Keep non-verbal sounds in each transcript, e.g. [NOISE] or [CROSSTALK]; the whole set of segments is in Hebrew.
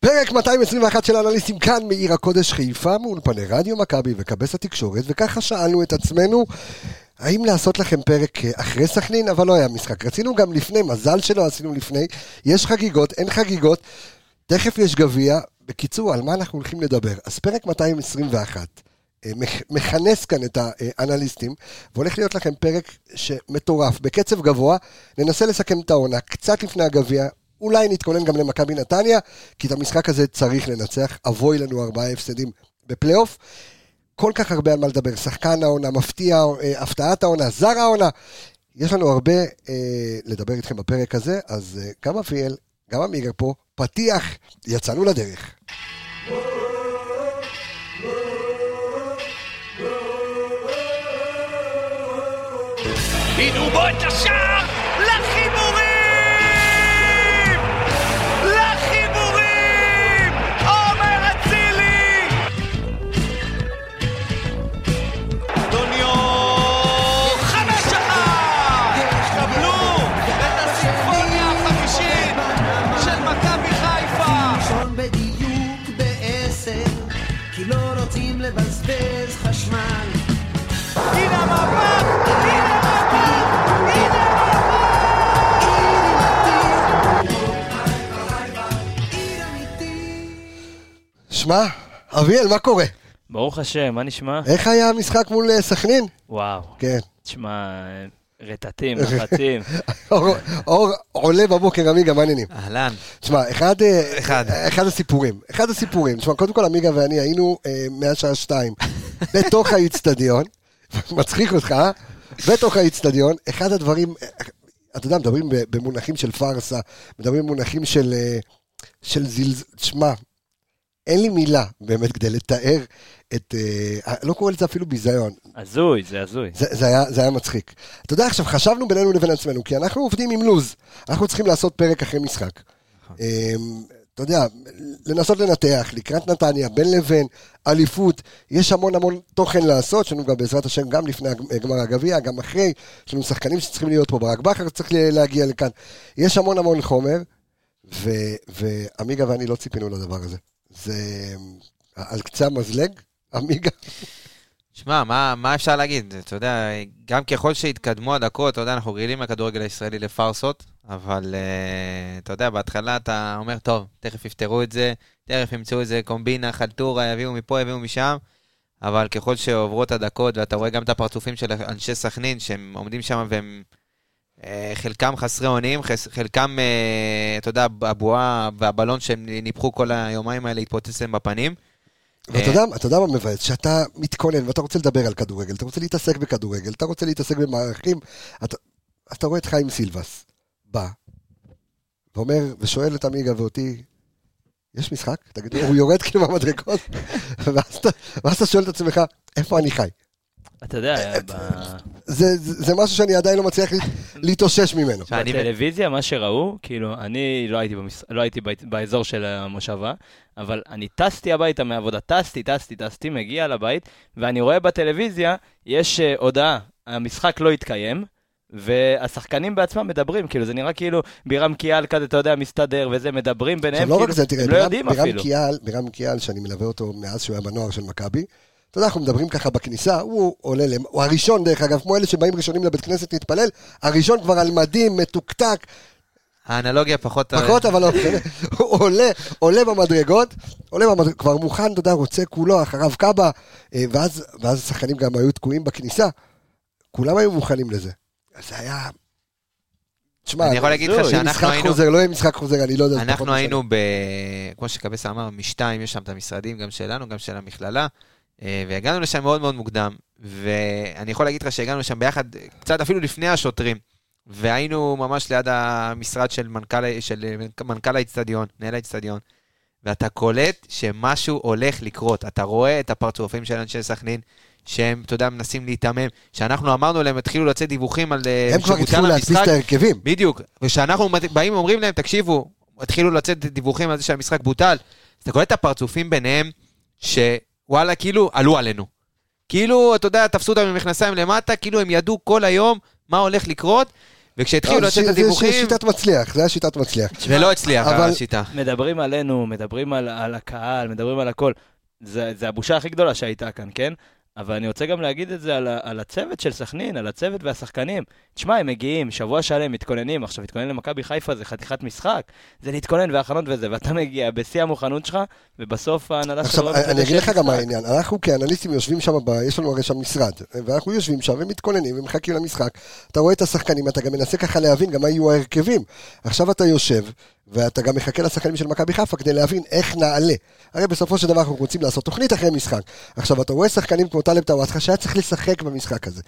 פרק 221 של אנליסטים כאן מעיר הקודש חיפה, מאולפני רדיו מכבי וכבס התקשורת, וככה שאלנו את עצמנו, האם לעשות לכם פרק אה, אחרי סכנין, אבל לא היה משחק. רצינו גם לפני, מזל שלא עשינו לפני, יש חגיגות, אין חגיגות, תכף יש גביע. בקיצור, על מה אנחנו הולכים לדבר? אז פרק 221. אה, מכ- מכנס כאן את האנליסטים, והולך להיות לכם פרק שמטורף, בקצב גבוה, ננסה לסכם את העונה קצת לפני הגביע, אולי נתכונן גם למכבי נתניה, כי את המשחק הזה צריך לנצח, אבוי לנו ארבעה הפסדים בפלייאוף. כל כך הרבה על מה לדבר, שחקן העונה, מפתיע, אה, הפתעת העונה, זר העונה. יש לנו הרבה אה, לדבר איתכם בפרק הזה, אז אה, גם אביאל, גם עמיגה פה, פתיח, יצאנו לדרך. הנה בוא את שמע, אביאל, מה קורה? ברוך השם, מה נשמע? איך היה המשחק מול אה, סכנין? וואו, כן. תשמע, רטטים, [LAUGHS] לחצים. אור, אור עולה בבוקר, עמיגה, מה העניינים? אהלן. תשמע, אחד, אה, אחד. אחד הסיפורים, אחד הסיפורים, תשמע, קודם כל עמיגה ואני היינו אה, מהשעה שתיים [LAUGHS] בתוך האיצטדיון, מצחיק אותך, אה? בתוך האיצטדיון, אחד הדברים, אה, אתה יודע, מדברים במונחים של פארסה, מדברים במונחים של, של זלז... תשמע, אין לי מילה באמת כדי לתאר את, אה, לא קורא לזה אפילו ביזיון, הזוי, זה הזוי. זה, זה, היה, זה היה מצחיק. אתה יודע, עכשיו חשבנו בינינו לבין עצמנו, כי אנחנו עובדים עם לוז, אנחנו צריכים לעשות פרק אחרי משחק. אמ, אתה יודע, לנסות לנתח, לקראת נתניה, בין לבין, אליפות, יש המון המון תוכן לעשות, יש לנו גם בעזרת השם, גם לפני גמר הגביע, גם אחרי, יש לנו שחקנים שצריכים להיות פה, ברק בכר צריך להגיע לכאן. יש המון המון חומר, ועמיגה ואני לא ציפינו לדבר הזה. זה על קצה המזלג, עמיגה. שמע, מה, מה אפשר להגיד? אתה יודע, גם ככל שהתקדמו הדקות, אתה יודע, אנחנו רגילים לכדורגל הישראלי לפארסות, אבל uh, אתה יודע, בהתחלה אתה אומר, טוב, תכף יפתרו את זה, תכף ימצאו איזה קומבינה, חלטורה, יביאו מפה, יביאו משם, אבל ככל שעוברות הדקות, ואתה רואה גם את הפרצופים של אנשי סכנין, שהם עומדים שם והם... uh, חלקם חסרי אונים, חלקם, uh, אתה יודע, הבועה והבלון שהם ניפחו כל היומיים האלה התפוצץ להם בפנים. ואתה יודע, אתה יודע מה מבאס? שאתה מתכונן ואתה רוצה לדבר על כדורגל, אתה רוצה להתעסק בכדורגל, אתה רוצה להתעסק במערכים, אתה, אתה רואה את חיים סילבס, בא, ואומר, ושואל את עמיגה ואותי, יש משחק? תגיד, הוא יורד כאילו מהמדרגות, [LAUGHS] ואז אתה שואל את עצמך, איפה אני חי? אתה יודע, ב- זה, זה, זה משהו שאני עדיין לא מצליח להת- להתאושש ממנו. שאני- בטלוויזיה, מה שראו, כאילו, אני לא הייתי לא הייתי בית- באזור של המושבה, אבל אני טסתי הביתה מהעבודה, טסתי, טסתי, טסתי, מגיע לבית, ואני רואה בטלוויזיה, יש אה, הודעה, המשחק לא התקיים. והשחקנים בעצמם מדברים, כאילו זה נראה כאילו בירם קיאל כזה, אתה יודע, מסתדר וזה, מדברים ביניהם, לא כאילו, זה, תראה, הם לא בירם- יודעים בירם אפילו. קיאל, בירם קיאל, שאני מלווה אותו מאז שהוא היה בנוער של מכבי, אתה יודע, אנחנו מדברים ככה בכניסה, הוא עולה, למ- הוא הראשון, דרך אגב, כמו אלה שבאים ראשונים לבית כנסת להתפלל, הראשון כבר על מדים, מתוקתק, האנלוגיה פחות... פחות, אבל לא משנה. [LAUGHS] הוא עולה, עולה במדרגות, עולה במדרגות, כבר מוכן, אתה יודע, רוצה כולו, אחריו קאבה, אה, ואז, ואז השחקנים גם היו תקועים בכניסה, כולם היו מוכנים לזה. אז זה היה... תשמע, אני יכול להגיד לך שאנחנו משחק היינו- חוזר, לא יהיה משחק חוזר, אני לא יודע. אנחנו. היינו ב... כמו שקבסה אמר, משתיים, יש שם את המשרדים, גם שלנו, גם של המכללה, אה, והגענו לשם מאוד מאוד מוקדם, ואני יכול להגיד לך שהגענו לשם ביחד, קצת אפילו לפני השוטרים, והיינו ממש ליד המשרד של מנכ"ל, של מנכ"ל האיצטדיון, מנהל האיצטדיון, ואתה קולט שמשהו הולך לקרות. אתה רואה את הפרצופים של אנשי סכנין, שהם, אתה יודע, מנסים להיתמם. שאנחנו אמרנו להם, התחילו לצאת דיווחים על... אה, הם כבר התחילו להדפיס. את ההרכבים. בדיוק. וכשאנחנו באים ואומרים להם, תקשיבו, התחילו לצאת דיווחים על זה שהמשחק בוטל, אז אתה קולט את הפרצופים ביניהם, שוואלה, כאילו, עלו עלינו. כאילו, אתה יודע, תפסו אותם עם מכנסיים למטה, כאילו הם ידעו כל היום מה הולך לקרות, וכשהתחילו לא, לצאת זה- הדיווחים, זה שיטת מצליח, זה היה שיטת מצליח. ולא הצליח אבל- השיטה. מדברים עלינו, מדברים על, על הקהל, מדברים על הכל. זה, זה הבושה הכי גדולה שהייתה כאן, כן? אבל אני רוצה גם להגיד את זה על, על הצוות של סכנין, על הצוות והשחקנים. תשמע, הם מגיעים, שבוע שלם, מתכוננים, עכשיו להתכונן למכבי חיפה זה חתיכת משחק, זה להתכונן והכנות וזה, ואתה מגיע בשיא המוכנות שלך, ובסוף ההנהלה עכשיו, שלו... אני אגיד לך גם מה העניין, אנחנו כאנליסטים יושבים שם, יש לנו הרי שם משרד, ואנחנו יושבים שם ומתכוננים ומחכים למשחק. אתה רואה את השחקנים, אתה גם מנסה ככה להבין גם מה יהיו ההרכבים. עכשיו אתה יושב, ואתה גם מחכה לשחקנים של מכבי חיפה כדי להבין איך נעלה. הרי בסופו של דבר אנחנו רוצים לעשות תוכנית אחרי משחק. עכשיו, אתה רואה שחקנים כמו טלב טוואטחה שהיה צריך לשחק במשחק הזה.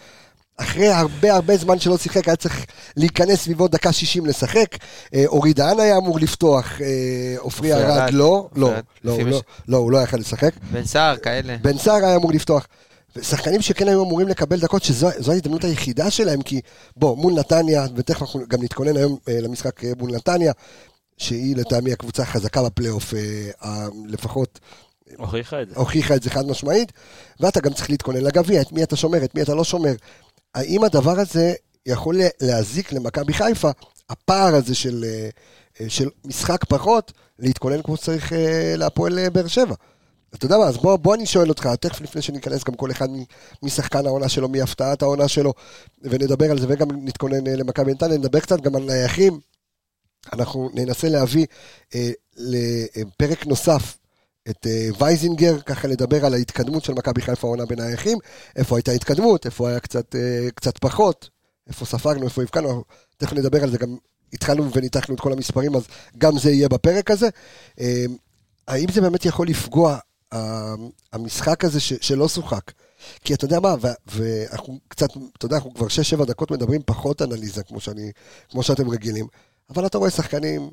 אחרי הרבה הרבה זמן שלא שיחק, היה צריך להיכנס סביבו דקה 60 לשחק. אה, אורי דהן היה אמור לפתוח, אה, עופרי ארד. לא, לא, לא, הוא לא, לא, הוא לא יכל לשחק. בן סער, כאלה. בן סער היה אמור לפתוח. שחקנים שכן היו אמורים לקבל דקות, שזו זו ההזדמנות היחידה שלהם, כי בוא, מול נתניה, ותכף אנחנו גם נתכונן היום אה, למשחק אה, מול נתניה, שהיא לטעמי הקבוצה החזקה בפלייאוף, אה, לפחות הוכיחה את זה. הוכיחה את זה חד משמעית, ואתה גם צריך להתכונן לגביע, את מי אתה שומר, את מי אתה לא שומר. האם הדבר הזה יכול להזיק למכבי חיפה, הפער הזה של, אה, אה, של משחק פחות, להתכונן כמו שצריך להפועל באר שבע? אתה יודע מה, אז בוא, בוא אני שואל אותך, תכף לפני שניכנס גם כל אחד משחקן העונה שלו, מהפתעת העונה שלו, ונדבר על זה, וגם נתכונן למכבי נתניה, נדבר קצת גם על נייחים. אנחנו ננסה להביא אה, לפרק נוסף את אה, וייזינגר, ככה לדבר על ההתקדמות של מכבי חיפה העונה בנייחים, איפה הייתה התקדמות, איפה היה קצת, אה, קצת פחות, איפה ספגנו, איפה הבקענו, תכף נדבר על זה, גם התחלנו וניתחנו את כל המספרים, אז גם זה יהיה בפרק הזה. אה, האם זה באמת יכול לפגוע, אה, המשחק הזה ש, שלא שוחק? כי אתה יודע מה, ואנחנו קצת, אתה יודע, אנחנו כבר 6-7 דקות מדברים פחות אנליזה, כמו, שאני, כמו שאתם רגילים, אבל אתה רואה שחקנים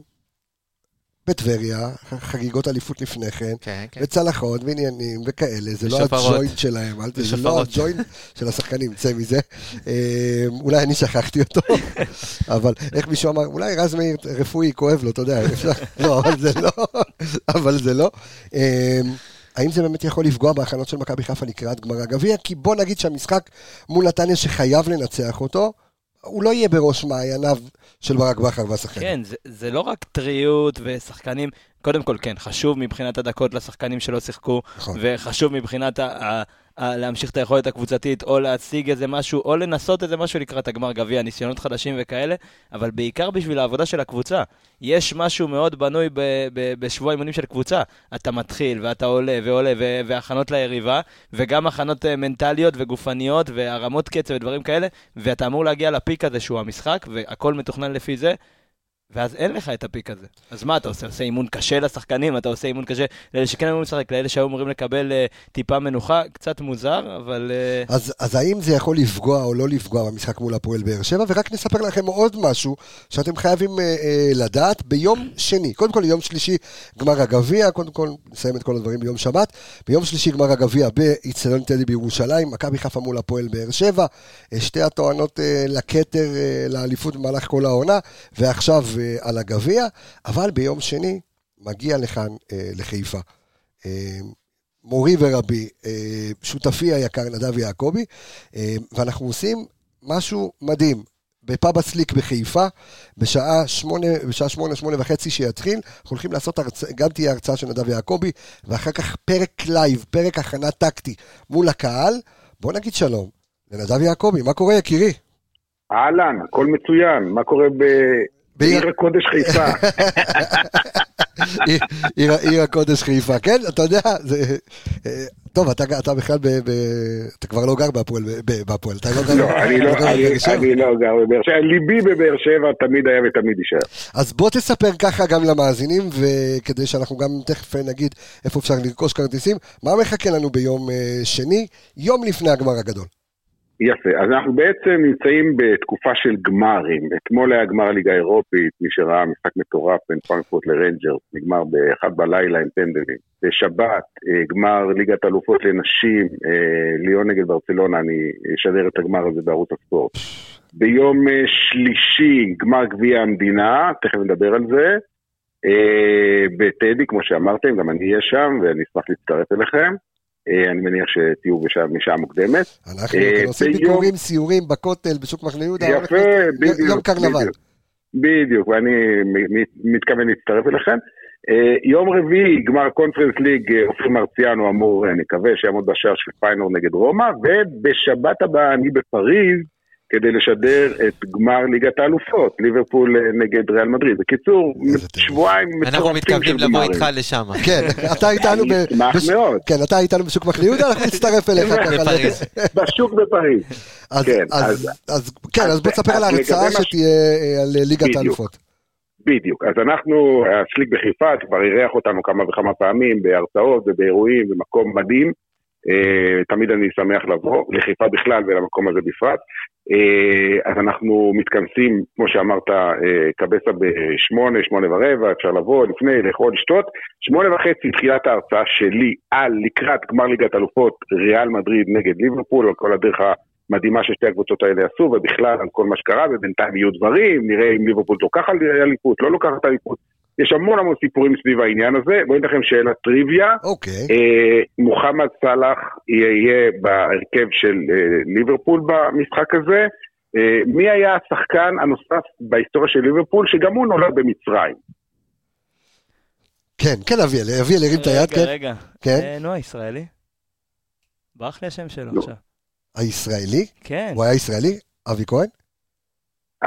בטבריה, חגיגות אליפות לפני כן, כן, כן. וצלחות ועניינים וכאלה, זה לא ושופרות. הג'וינט שלהם, אל זה לא. הג'וינט של השחקנים, צא מזה. אה, אולי אני שכחתי אותו, [LAUGHS] אבל איך מישהו אמר, אולי רז מאיר רפואי, כואב לו, אתה יודע, [LAUGHS] אפשר, לא, אבל זה לא, אבל זה לא. אה, האם זה באמת יכול לפגוע בהכנות של מכבי חיפה לקראת גמר הגביע? כי בוא נגיד שהמשחק מול נתניה שחייב לנצח אותו, הוא לא יהיה בראש מעייניו של ברק בכר והשחקנים. כן, זה, זה לא רק טריות ושחקנים, קודם כל כן, חשוב מבחינת הדקות לשחקנים שלא שיחקו, נכון. וחשוב מבחינת ה, ה, להמשיך את היכולת הקבוצתית, או להציג איזה משהו, או לנסות איזה משהו לקראת הגמר גביע, ניסיונות חדשים וכאלה, אבל בעיקר בשביל העבודה של הקבוצה. יש משהו מאוד בנוי ב, ב, בשבוע אימונים של קבוצה. אתה מתחיל, ואתה עולה ועולה, ו, והכנות ליריבה, וגם הכנות אה, מנטליות וגופניות, והרמות קצב ודברים כאלה, ואתה אמור להגיע לפיק הזה שהוא המשחק, והכל מתוכנן לפי זה. ואז אין לך את הפיק הזה. אז מה אתה עושה? עושה אימון קשה לשחקנים? אתה עושה אימון קשה לאלה שכן אמורים לשחק, לאלה שהיו אמורים לקבל uh, טיפה מנוחה? קצת מוזר, אבל... Uh, אז, אז האם זה יכול לפגוע או לא לפגוע במשחק מול הפועל באר שבע? ורק נספר לכם עוד משהו שאתם חייבים אה, אה, לדעת ביום שני. קודם כל, יום שלישי גמר הגביע, קודם כל נסיים את כל הדברים ביום שבת. ביום שלישי גמר הגביע באיצטדיון טדי בירושלים, מכבי חיפה מול הפועל באר שבע. אה, שתי הטוענות אה, לכתר אה, לאליפות במהלך כל העונה, ועכשיו אה, על הגביע. אבל ביום שני מגיע לכאן, אה, לחיפה. אה, מורי ורבי, אה, שותפי היקר נדב יעקבי, אה, ואנחנו עושים משהו מדהים. בפאב הסליק בחיפה, בשעה שמונה, בשעה שמונה, שמונה וחצי שיתחיל, אנחנו הולכים לעשות הרצאה, גם תהיה הרצאה של נדב יעקבי, ואחר כך פרק live, פרק הכנה טקטי מול הקהל. בוא נגיד שלום לנדב יעקבי, מה קורה יקירי? אהלן, הכל מצוין, מה קורה ב- בעיר הקודש חיפה? עיר, עיר, הקודש חיפה, כן, אתה יודע, זה... טוב, אתה, אתה בכלל, ב, ב, אתה כבר לא גר בהפועל, בהפועל, אתה לא גר לא, אני לא, אני, בבאר שבע? אני לא גר בבאר שבע, ליבי בבאר שבע תמיד היה ותמיד יישאר. אז בוא תספר ככה גם למאזינים, וכדי שאנחנו גם תכף נגיד איפה אפשר לרכוש כרטיסים, מה מחכה לנו ביום אה, שני, יום לפני הגמר הגדול. יפה, אז אנחנו בעצם נמצאים בתקופה של גמרים. אתמול היה גמר הליגה האירופית, מי שראה משחק מטורף בין פרנקפורט לרנג'רס, נגמר באחד בלילה עם פנדלים. בשבת, אה, גמר ליגת אלופות לנשים, אה, ליאון נגד ברצלונה, אני אשדר את הגמר הזה בערוץ הספורט. ביום אה, שלישי, גמר גביע המדינה, תכף נדבר על זה. בטדי, כמו שאמרתם, גם אני אהיה שם, ואני אשמח להצטרף אליכם. אה, אני מניח שתהיו בשעה- משעה מוקדמת. אנחנו אה, עושים ביקורים, סיורים בכותל, בשוק מחנה יהודה. יפה, בדיוק. יום קרנבל. בדיוק. ואני מתכוון להצטרף אליכם. אה, יום רביעי, גמר קונפרנס ליג, אופיר מרציאנו אמור, אה, נקווה, שיעמוד בשער של פיינור נגד רומא, ובשבת הבאה אני בפריז כדי לשדר את גמר ליגת האלופות, ליברפול אה, נגד ריאל מדריד. בקיצור, איזה טירוף. שבועיים אנחנו מטורפים מתכוונים של לבוא גמרים. איתך לשם. כן, אתה איתנו אני ב- אשמח מאוד. כן, אתה איתנו בשוק מחנה יהודה, אנחנו נצטרף אליך ככה. בפריז. בשוק בפריז. אז- כן, אז- כן, אז בוא תספר על ההרצאה שתהיה אה, על ליגת. האלופות. בדיוק. אז אנחנו, הסליק בחיפה כבר אירח אותנו כמה וכמה פעמים בהרצאות ובאירועים, במקום מדהים. אה, תמיד אני שמח לבוא, לחיפה בכלל ולמקום הזה בפרט. אה, אז אנחנו מתכנסים, כמו שאמרת, אה, קבסה בשמונה, שמונה ורבע, אפשר לבוא לפני, לאכול, לשתות. שמונה וחצי תחילת ההרצאה שלי על לקראת גמר ליגת אלופות ריאל מדריד נגד ליברפול, על כל הדרך המדהימה ששתי הקבוצות האלה עשו, ובכלל על כל מה שקרה, ובינתיים יהיו דברים, נראה אם ליברפול לוקחת אליפות, לא לוקחת אליפות. יש המון המון סיפורים סביב העניין הזה. בואו ניתן לכם שאלת טריוויה. אוקיי. אה, מוחמד סאלח יהיה בהרכב של אה, ליברפול במשחק הזה. אה, מי היה השחקן הנוסף בהיסטוריה של ליברפול, שגם הוא נולד במצרים? כן, כן, אביאל, אביאל הרים את היד, רגע, כן. רגע. כן. אה, נו, הישראלי? ברח לי השם שלו לא. עכשיו. הישראלי? כן. הוא היה ישראלי? אבי כהן?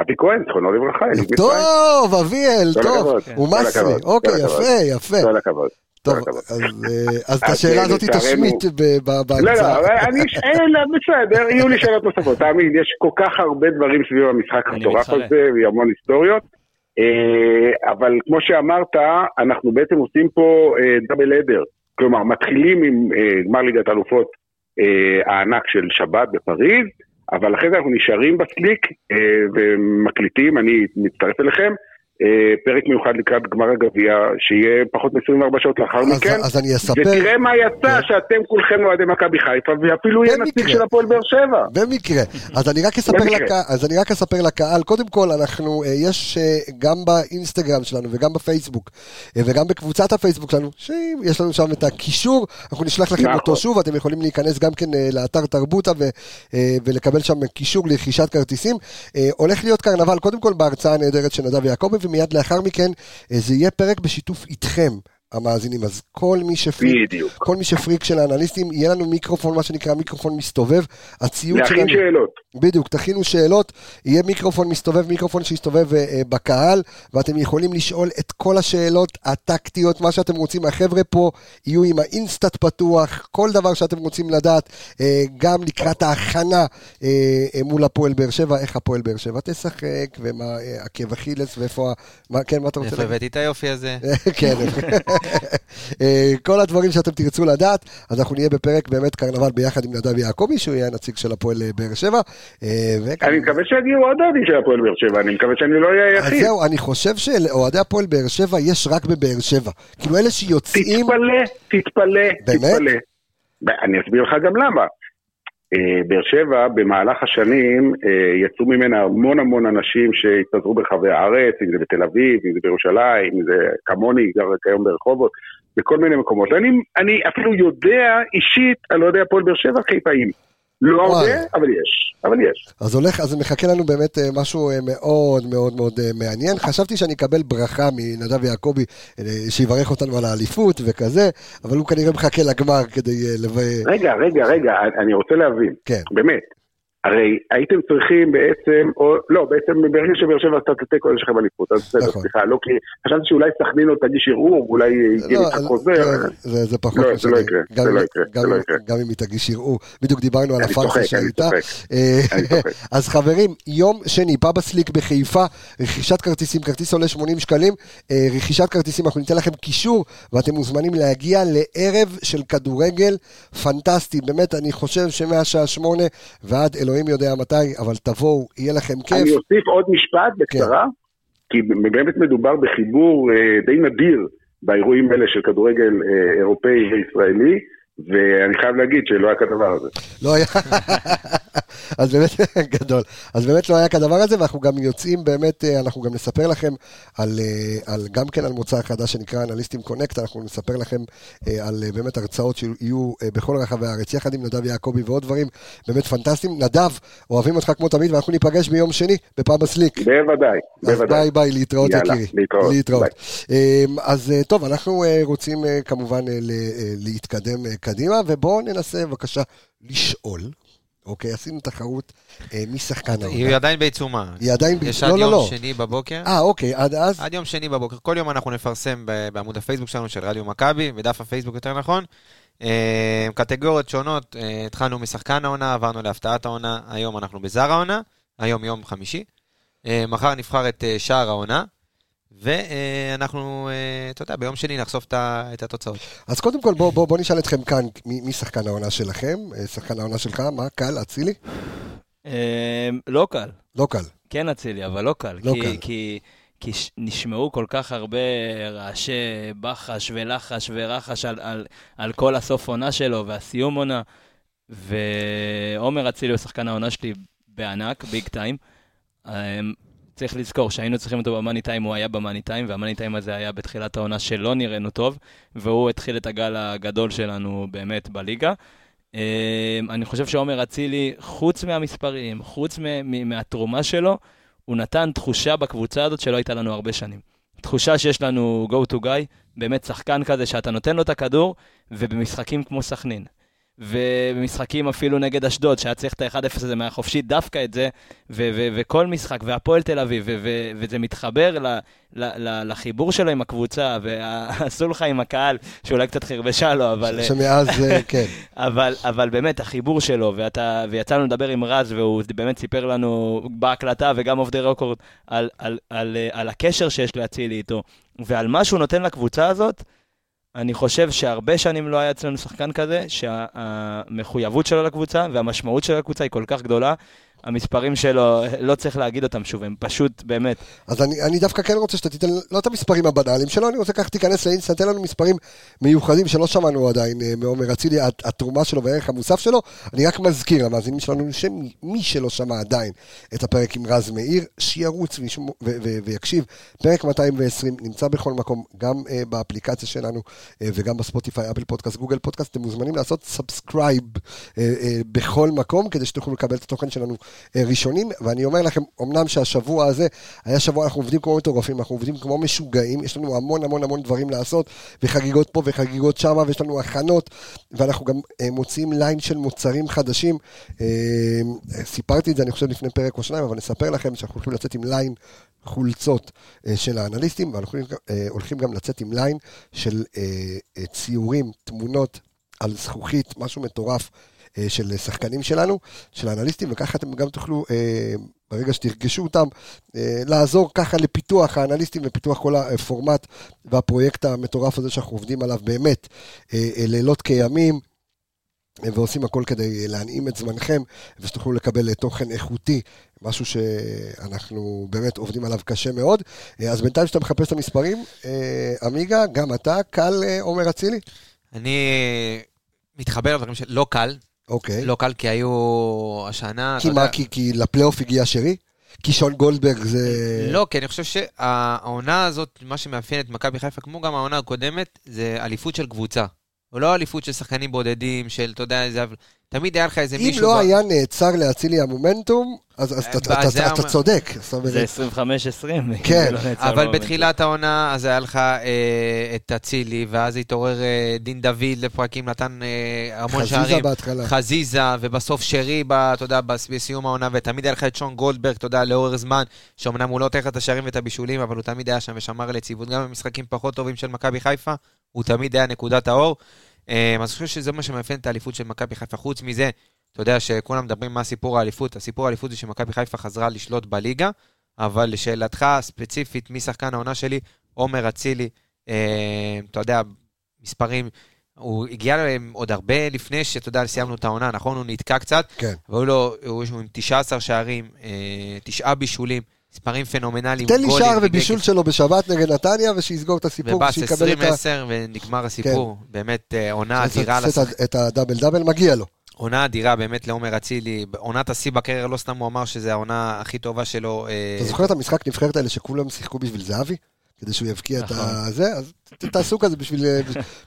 אבי כהן, זכרונו לברכה. טוב, אביאל, טוב. הוא מסרי. אוקיי. יפה, יפה. כל הכבוד. טוב. אז, אה, אז את השאלה אה, הזאת תשמיט ב- ב- לא. לא, אני, אין, בסדר, יהיו לי שאלות נוספות. תאמין, יש כל כך הרבה דברים סביב המשחק המטורף. הזה, והמון היסטוריות. אה, אבל כמו שאמרת, אנחנו בעצם עושים פה אה, דאבל אדר. כלומר, מתחילים עם אה, גמר ליגת האלופות אה, הענק של שבת בפריז, אבל אחרי זה אנחנו נשארים בסליק אה, ומקליטים, אני מצטרף אליכם. אה, פרק מיוחד לקראת גמר הגביע, שיהיה פחות מ-24 שעות לאחר אז- מכן. אז אני אספר, ותראה מה יצא כן. שאתם כולכם אוהדי מכבי חיפה, ואפילו יהיה. נציג של הפועל באר שבע. במקרה. אז אני רק אספר. לקהל, אז אני רק אספר לקהל, קודם כל אנחנו, אה, יש אה, גם באינסטגרם שלנו וגם בפייסבוק וגם בקבוצת הפייסבוק שלנו, שיש לנו שם את הקישור, אנחנו נשלח לכם נכון. אותו שוב, אתם יכולים להיכנס גם כן לאתר תרבותה ו- ולקבל שם קישור לרכישת כרטיסים. הולך להיות קרנבל, קודם כל בהרצאה הנהדרת של נדב יעקבי, ומיד לאחר מכן אה, זה יהיה פרק בשיתוף איתכם. המאזינים, אז כל מי שפריק, בדיוק. כל מי שפריק של האנליסטים, יהיה לנו מיקרופון, מה שנקרא מיקרופון מסתובב, הציוד להכין שלנו, שאלות. בדיוק, תכינו שאלות, יהיה מיקרופון מסתובב, מיקרופון שיסתובב אה, אה, בקהל, ואתם יכולים לשאול את כל השאלות הטקטיות, מה שאתם רוצים. החבר'ה פה יהיו עם האינסטאט פתוח, כל דבר שאתם רוצים לדעת, אה, גם לקראת ההכנה אה, אה, מול הפועל באר שבע, איך הפועל באר שבע תשחק, ומה אה, עקב אכילס, ואיפה, מה, כן, מה אתה רוצה איפה? הבאתי את היופי הזה? [LAUGHS] כן, כל הדברים שאתם תרצו לדעת, אז אנחנו נהיה בפרק באמת קרנבל ביחד עם נדב יעקבי, שהוא יהיה הנציג של הפועל אה, באר שבע. אה, אני מקווה שיגיעו עוד אוהדים של הפועל באר שבע, אני מקווה שאני לא אהיה אז היחיד. זהו, אני חושב שלאוהדי הפועל באר שבע יש רק בבאר שבע. כאילו אלה שיוצאים... תתפלא, תתפלא? תתפלא. אני אסביר לך גם למה. אה, באר שבע, במהלך השנים, אה, יצאו ממנה המון המון אנשים שהתפזרו ברחבי הארץ, אם זה בתל אביב, אם זה בירושלים, אם זה כמוני, גר כיום ברחובות, בכל מיני מקומות. אני, אני אפילו יודע אישית על אוהדי הפועל באר שבע חיפאים. לא הרבה. אבל יש, אבל יש. אז הולך, אז מחכה לנו באמת אה, משהו אה, מאוד מאוד מאוד אה, מעניין. חשבתי שאני אקבל ברכה מנדב יעקבי, שיברך אותנו על האליפות וכזה, אבל הוא כנראה מחכה לגמר כדי לב... רגע, רגע, רגע, אני רוצה להבין. כן. באמת. הרי הייתם צריכים בעצם, או לא, בעצם ברגע שבאר שבע עשתה את התיקו, יש לכם אליפות. אז בסדר, נכון. סליחה, לא כי... חשבתי שאולי סכנין עוד תגיש ערעור, אולי לא, איתך חוזר. כן, זה, זה פחות לא, זה. לא יקרה, גם זה לא יקרה, גם לא אם- יקרה. גם אם היא תגיש ערעור. בדיוק דיברנו על הפארסה אני שהייתה. אה. [LAUGHS] אז חברים, יום שני, פאבה סליק בחיפה, רכישת כרטיסים, כרטיס עולה 80 שקלים, אה, רכישת כרטיסים, אנחנו ניתן לכם קישור, ואתם מוזמנים להגיע לערב של כדורגל פנטסטי, באמת, אני חושב שמהשעה שמונה ועד אלוהים יודע מתי, אבל תבואו, יהיה לכם כיף. אני אוסיף עוד משפט בקצרה, כי באמת מדובר בחיבור אה, די נדיר באירועים האלה של כדורגל אה, אירופאי וישראלי. ואני חייב להגיד שלא היה כדבר הזה. לא היה, אז באמת, גדול. אז באמת לא היה כדבר הזה, ואנחנו גם יוצאים באמת, אה, אנחנו גם נספר לכם על, אה, על גם כן על מוצר חדש שנקרא אנליסטים connect, אנחנו נספר לכם אה, על באמת הרצאות שיהיו בכל רחבי הארץ, יחד עם נדב יעקבי ועוד דברים באמת פנטסטיים. נדב, אוהבים אותך כמו תמיד, ואנחנו ניפגש ביום שני בפאב הסליק. בוודאי, אז בוודאי. ביי ביי, להתראות יאללה, יקירי. להתראות, להתראות. ביי. אז טוב, אנחנו רוצים כמובן להתקדם קדימה, ובואו ננסה בבקשה לשאול. אוקיי, עשינו תחרות אה, מי שחקן היא העונה. עדיין בעיצומה. היא עדיין... ב- יש לא, עד לא, יום לא. שני בבוקר. אה, אוקיי, עד אז? עד יום שני בבוקר. כל יום אנחנו נפרסם בעמוד הפייסבוק שלנו של רדיו מכבי, בדף הפייסבוק יותר נכון. אה, קטגוריות שונות, אה, התחלנו משחקן העונה, עברנו להפתעת העונה, היום אנחנו בזר העונה, היום יום חמישי. אה, מחר נבחר את אה, שער העונה, ואנחנו, אה, אתה יודע, ביום שני נחשוף את התוצאות. אז קודם כל, בואו בוא, בוא נשאל אתכם כאן, מי, מי שחקן העונה שלכם? אה, שחקן העונה שלך, מה? קל? אצילי? אה, לא קל. לא קל. כן אצילי, אבל לא קל. לא כי, קל. כי, כי נשמעו כל כך הרבה רעשי בחש ולחש ורחש על, על, על כל הסוף עונה שלו והסיום עונה. ועומר אצילי הוא שחקן העונה שלי בענק, ביג טיים. צריך לזכור שהיינו צריכים אותו במאני טיים, הוא היה במאני טיים, והמאני טיים הזה היה בתחילת העונה שלא נראינו טוב, והוא התחיל את הגל הגדול שלנו באמת בליגה. אמ, אני חושב שעומר אצילי, חוץ מהמספרים, חוץ מהתרומה שלו, הוא נתן תחושה בקבוצה הזאת שלא הייתה לנו הרבה שנים. תחושה שיש לנו go to guy, באמת שחקן כזה שאתה נותן לו את הכדור, ובמשחקים כמו סכנין. ובמשחקים אפילו נגד אשדוד, שהיה צריך את ה-1-0 הזה מהחופשי, דווקא את זה, ו- ו- וכל משחק, והפועל תל אביב, ו- ו- וזה מתחבר ל- ל- ל- לחיבור שלו עם הקבוצה, והסולחה עם הקהל, שאולי קצת חרבשה לו, אבל... שמאז, אה, [LAUGHS] כן. אבל, אבל באמת, החיבור שלו, ואתה, ויצא לנו לדבר עם רז, והוא באמת סיפר לנו בהקלטה וגם אוף דה רקורד על, על, על, אה, על הקשר שיש לאצילי איתו, ועל מה שהוא נותן לקבוצה הזאת, אני חושב שהרבה שנים לא היה אצלנו שחקן כזה, שהמחויבות שלו לקבוצה והמשמעות של הקבוצה היא כל כך גדולה. המספרים שלו, לא צריך להגיד אותם שוב, הם פשוט, באמת, אז אני, אני דווקא כן רוצה שאתה תיתן, לא את המספרים הבנאליים שלו, אני רוצה ככה תיכנס ל InStat, תן לנו מספרים מיוחדים שלא שמענו עדיין אה, מעומר אצילי, הת- התרומה שלו והערך המוסף שלו. אני רק מזכיר למאזינים שלנו, שמי שלא שמע עדיין את הפרק עם רז מאיר, שירוץ וישמע, ו, ו, ויקשיב. פרק 220 נמצא בכל מקום, גם אה, באפליקציה שלנו אה, וגם ב Spotify, Apple Podcast, Google Podcast, אתם מוזמנים לעשות subscribe אה, אה, בכל מקום, כדי שתוכלו לקבל את התוכן שלנו ראשונים, ואני אומר לכם, אמנם שהשבוע הזה היה שבוע, אנחנו עובדים כמו מטורפים, אנחנו עובדים כמו משוגעים, יש לנו המון המון המון דברים לעשות, וחגיגות פה וחגיגות שם, ויש לנו הכנות, ואנחנו גם אה, מוציאים ליין של מוצרים חדשים. אה, סיפרתי את זה, אני חושב, לפני פרק או שניים, אבל נספר לכם שאנחנו הולכים לצאת עם ליין חולצות אה, של האנליסטים, ואנחנו הולכים, אה, גם לצאת עם ליין של אה, אה, ציורים, תמונות על זכוכית, משהו מטורף. אה, של שחקנים שלנו, של האנליסטים, וככה אתם גם תוכלו, אה, ברגע שתרגשו אותם, אה, לעזור ככה לפיתוח האנליסטים ופיתוח כל הפורמט והפרויקט המטורף הזה שאנחנו עובדים עליו באמת לילות כימים. ועושים הכל כדי להנעים את זמנכם, ושתוכלו לקבל תוכן איכותי, משהו שאנחנו באמת עובדים עליו קשה מאוד. אז בינתיים שאתה מחפש את המספרים, עמיגה, גם אתה, קל עומר אצילי? אני מתחבר לדברים של לא קל, אוקיי. לא קל כי היו השנה, כי מה, כי, כי לפלייאוף הגיע שרי? כי שון גולדברג זה... לא, כי אני חושב שהעונה הזאת, מה שמאפיין את מכבי חיפה, כמו גם העונה הקודמת, זה אליפות של קבוצה. או לא אליפות של שחקנים בודדים, של, אתה יודע, איזה... תמיד היה לך איזה אם מישהו... לא ב- היה נאצר לאצילי המומנטום, אז אז אתה- צודק. זה 25-20. כן, נעצר אבל. בתחילת העונה, אז היה לך אה, את אצילי, ואז התעורר אה, דין דוד לפרקים, נתן אה, המון חזיזה שערים. בהתחלה. חזיזה, ובסוף שרי, ב, אתה יודע, בס- בסיום העונה, ותמיד היה לך את שון גולדברג, אתה יודע, לאורך זמן, שאומנם הוא לא נותן לך את השערים ואת הבישולים, אבל הוא תמיד היה שם ושמר על יציבות. גם במשחקים פחות טובים של מכבי חיפה, הוא תמיד היה נקודת האור. אה, אז אני חושב שזה מה שמאפיין את האליפות של מכבי חיפה. חוץ מזה, אתה יודע שכולם מדברים מה סיפור האליפות. הסיפור האליפות זה שמכבי חיפה חזרה לשלוט בליגה, אבל לשאלתך הספציפית, מי שחקן העונה שלי? עומר אצילי, אה, אתה יודע, מספרים, הוא הגיע להם עוד הרבה לפני שאתה יודע, סיימנו את העונה, נכון? הוא נתקע קצת, כן. לו, הוא יש לו עם 19 שערים, אה, תשעה בישולים. מספרים פנומנליים. תן לי שער ובישול שלו בשבת נגד נתניה, ושיסגור את הסיפור, ובאס ושיקבל את ה... 20-10 ונגמר הסיפור. באמת אה, עונה אדירה. לשחק- את הדאבל דאבל, מגיע לו. עונה אדירה באמת לעומר אצילי. עונת השיא בקריירה, לא סתם הוא אמר שזו העונה הכי טובה שלו. אה, אתה זוכר את המשחק נבחרת האלה שכולם שיחקו בשביל זהבי? כדי שהוא יבקיע את נכון. הזה? אז תעשו כזה בשביל-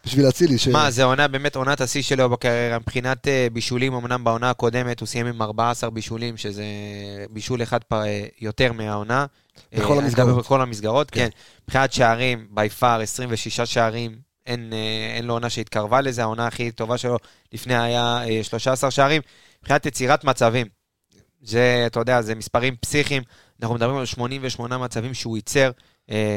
בשביל אצילי. מה, זה עונה, באמת עונת השיא שלו בקריירה. מבחינת אה, בישולים, אמנם בעונה הקודמת הוא סיים עם 14 בישולים, שזה בישול אחד אה, יותר מהעונה. בכל אה, המסגרות. בכל המסגרות, כן. כן. מבחינת שערים, בי פאר, 26 שערים. אין, אה, אין לו עונה שהתקרבה לזה, העונה הכי טובה שלו לפני היה אה, 13 שערים. מבחינת יצירת מצבים, זה, אתה יודע, זה מספרים פסיכיים. אנחנו מדברים על 88 מצבים שהוא ייצר, אה,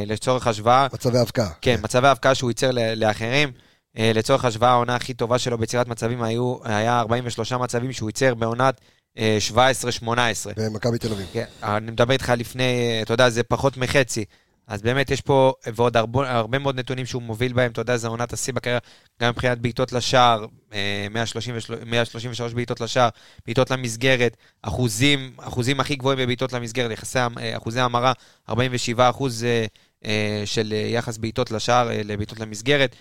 לצורך השוואה. מצבי הבקעה. כן, מצבי ההבקעה שהוא ייצר לאחרים. אה, לצורך השוואה, העונה הכי טובה שלו ביצירת מצבים היו, היה 43 מצבים שהוא ייצר בעונת אה, 17-18. במכבי תל אביב. כן, אני מדבר איתך לפני, אה, אתה יודע, זה פחות מחצי. אז באמת יש פה, ועוד הרבה, הרבה מאוד נתונים שהוא מוביל בהם, אתה יודע, זה עונת השיא בקריירה, גם מבחינת בעיטות לשער, אה, 133 133 בעיטות לשער, בעיטות למסגרת, אחוזים, אחוזים הכי גבוהים בבעיטות למסגרת, יחסי, אה, אחוזי המרה, 47 אחוז אה, אה, של אה, יחס בעיטות לשער, אה, לבעיטות למסגרת.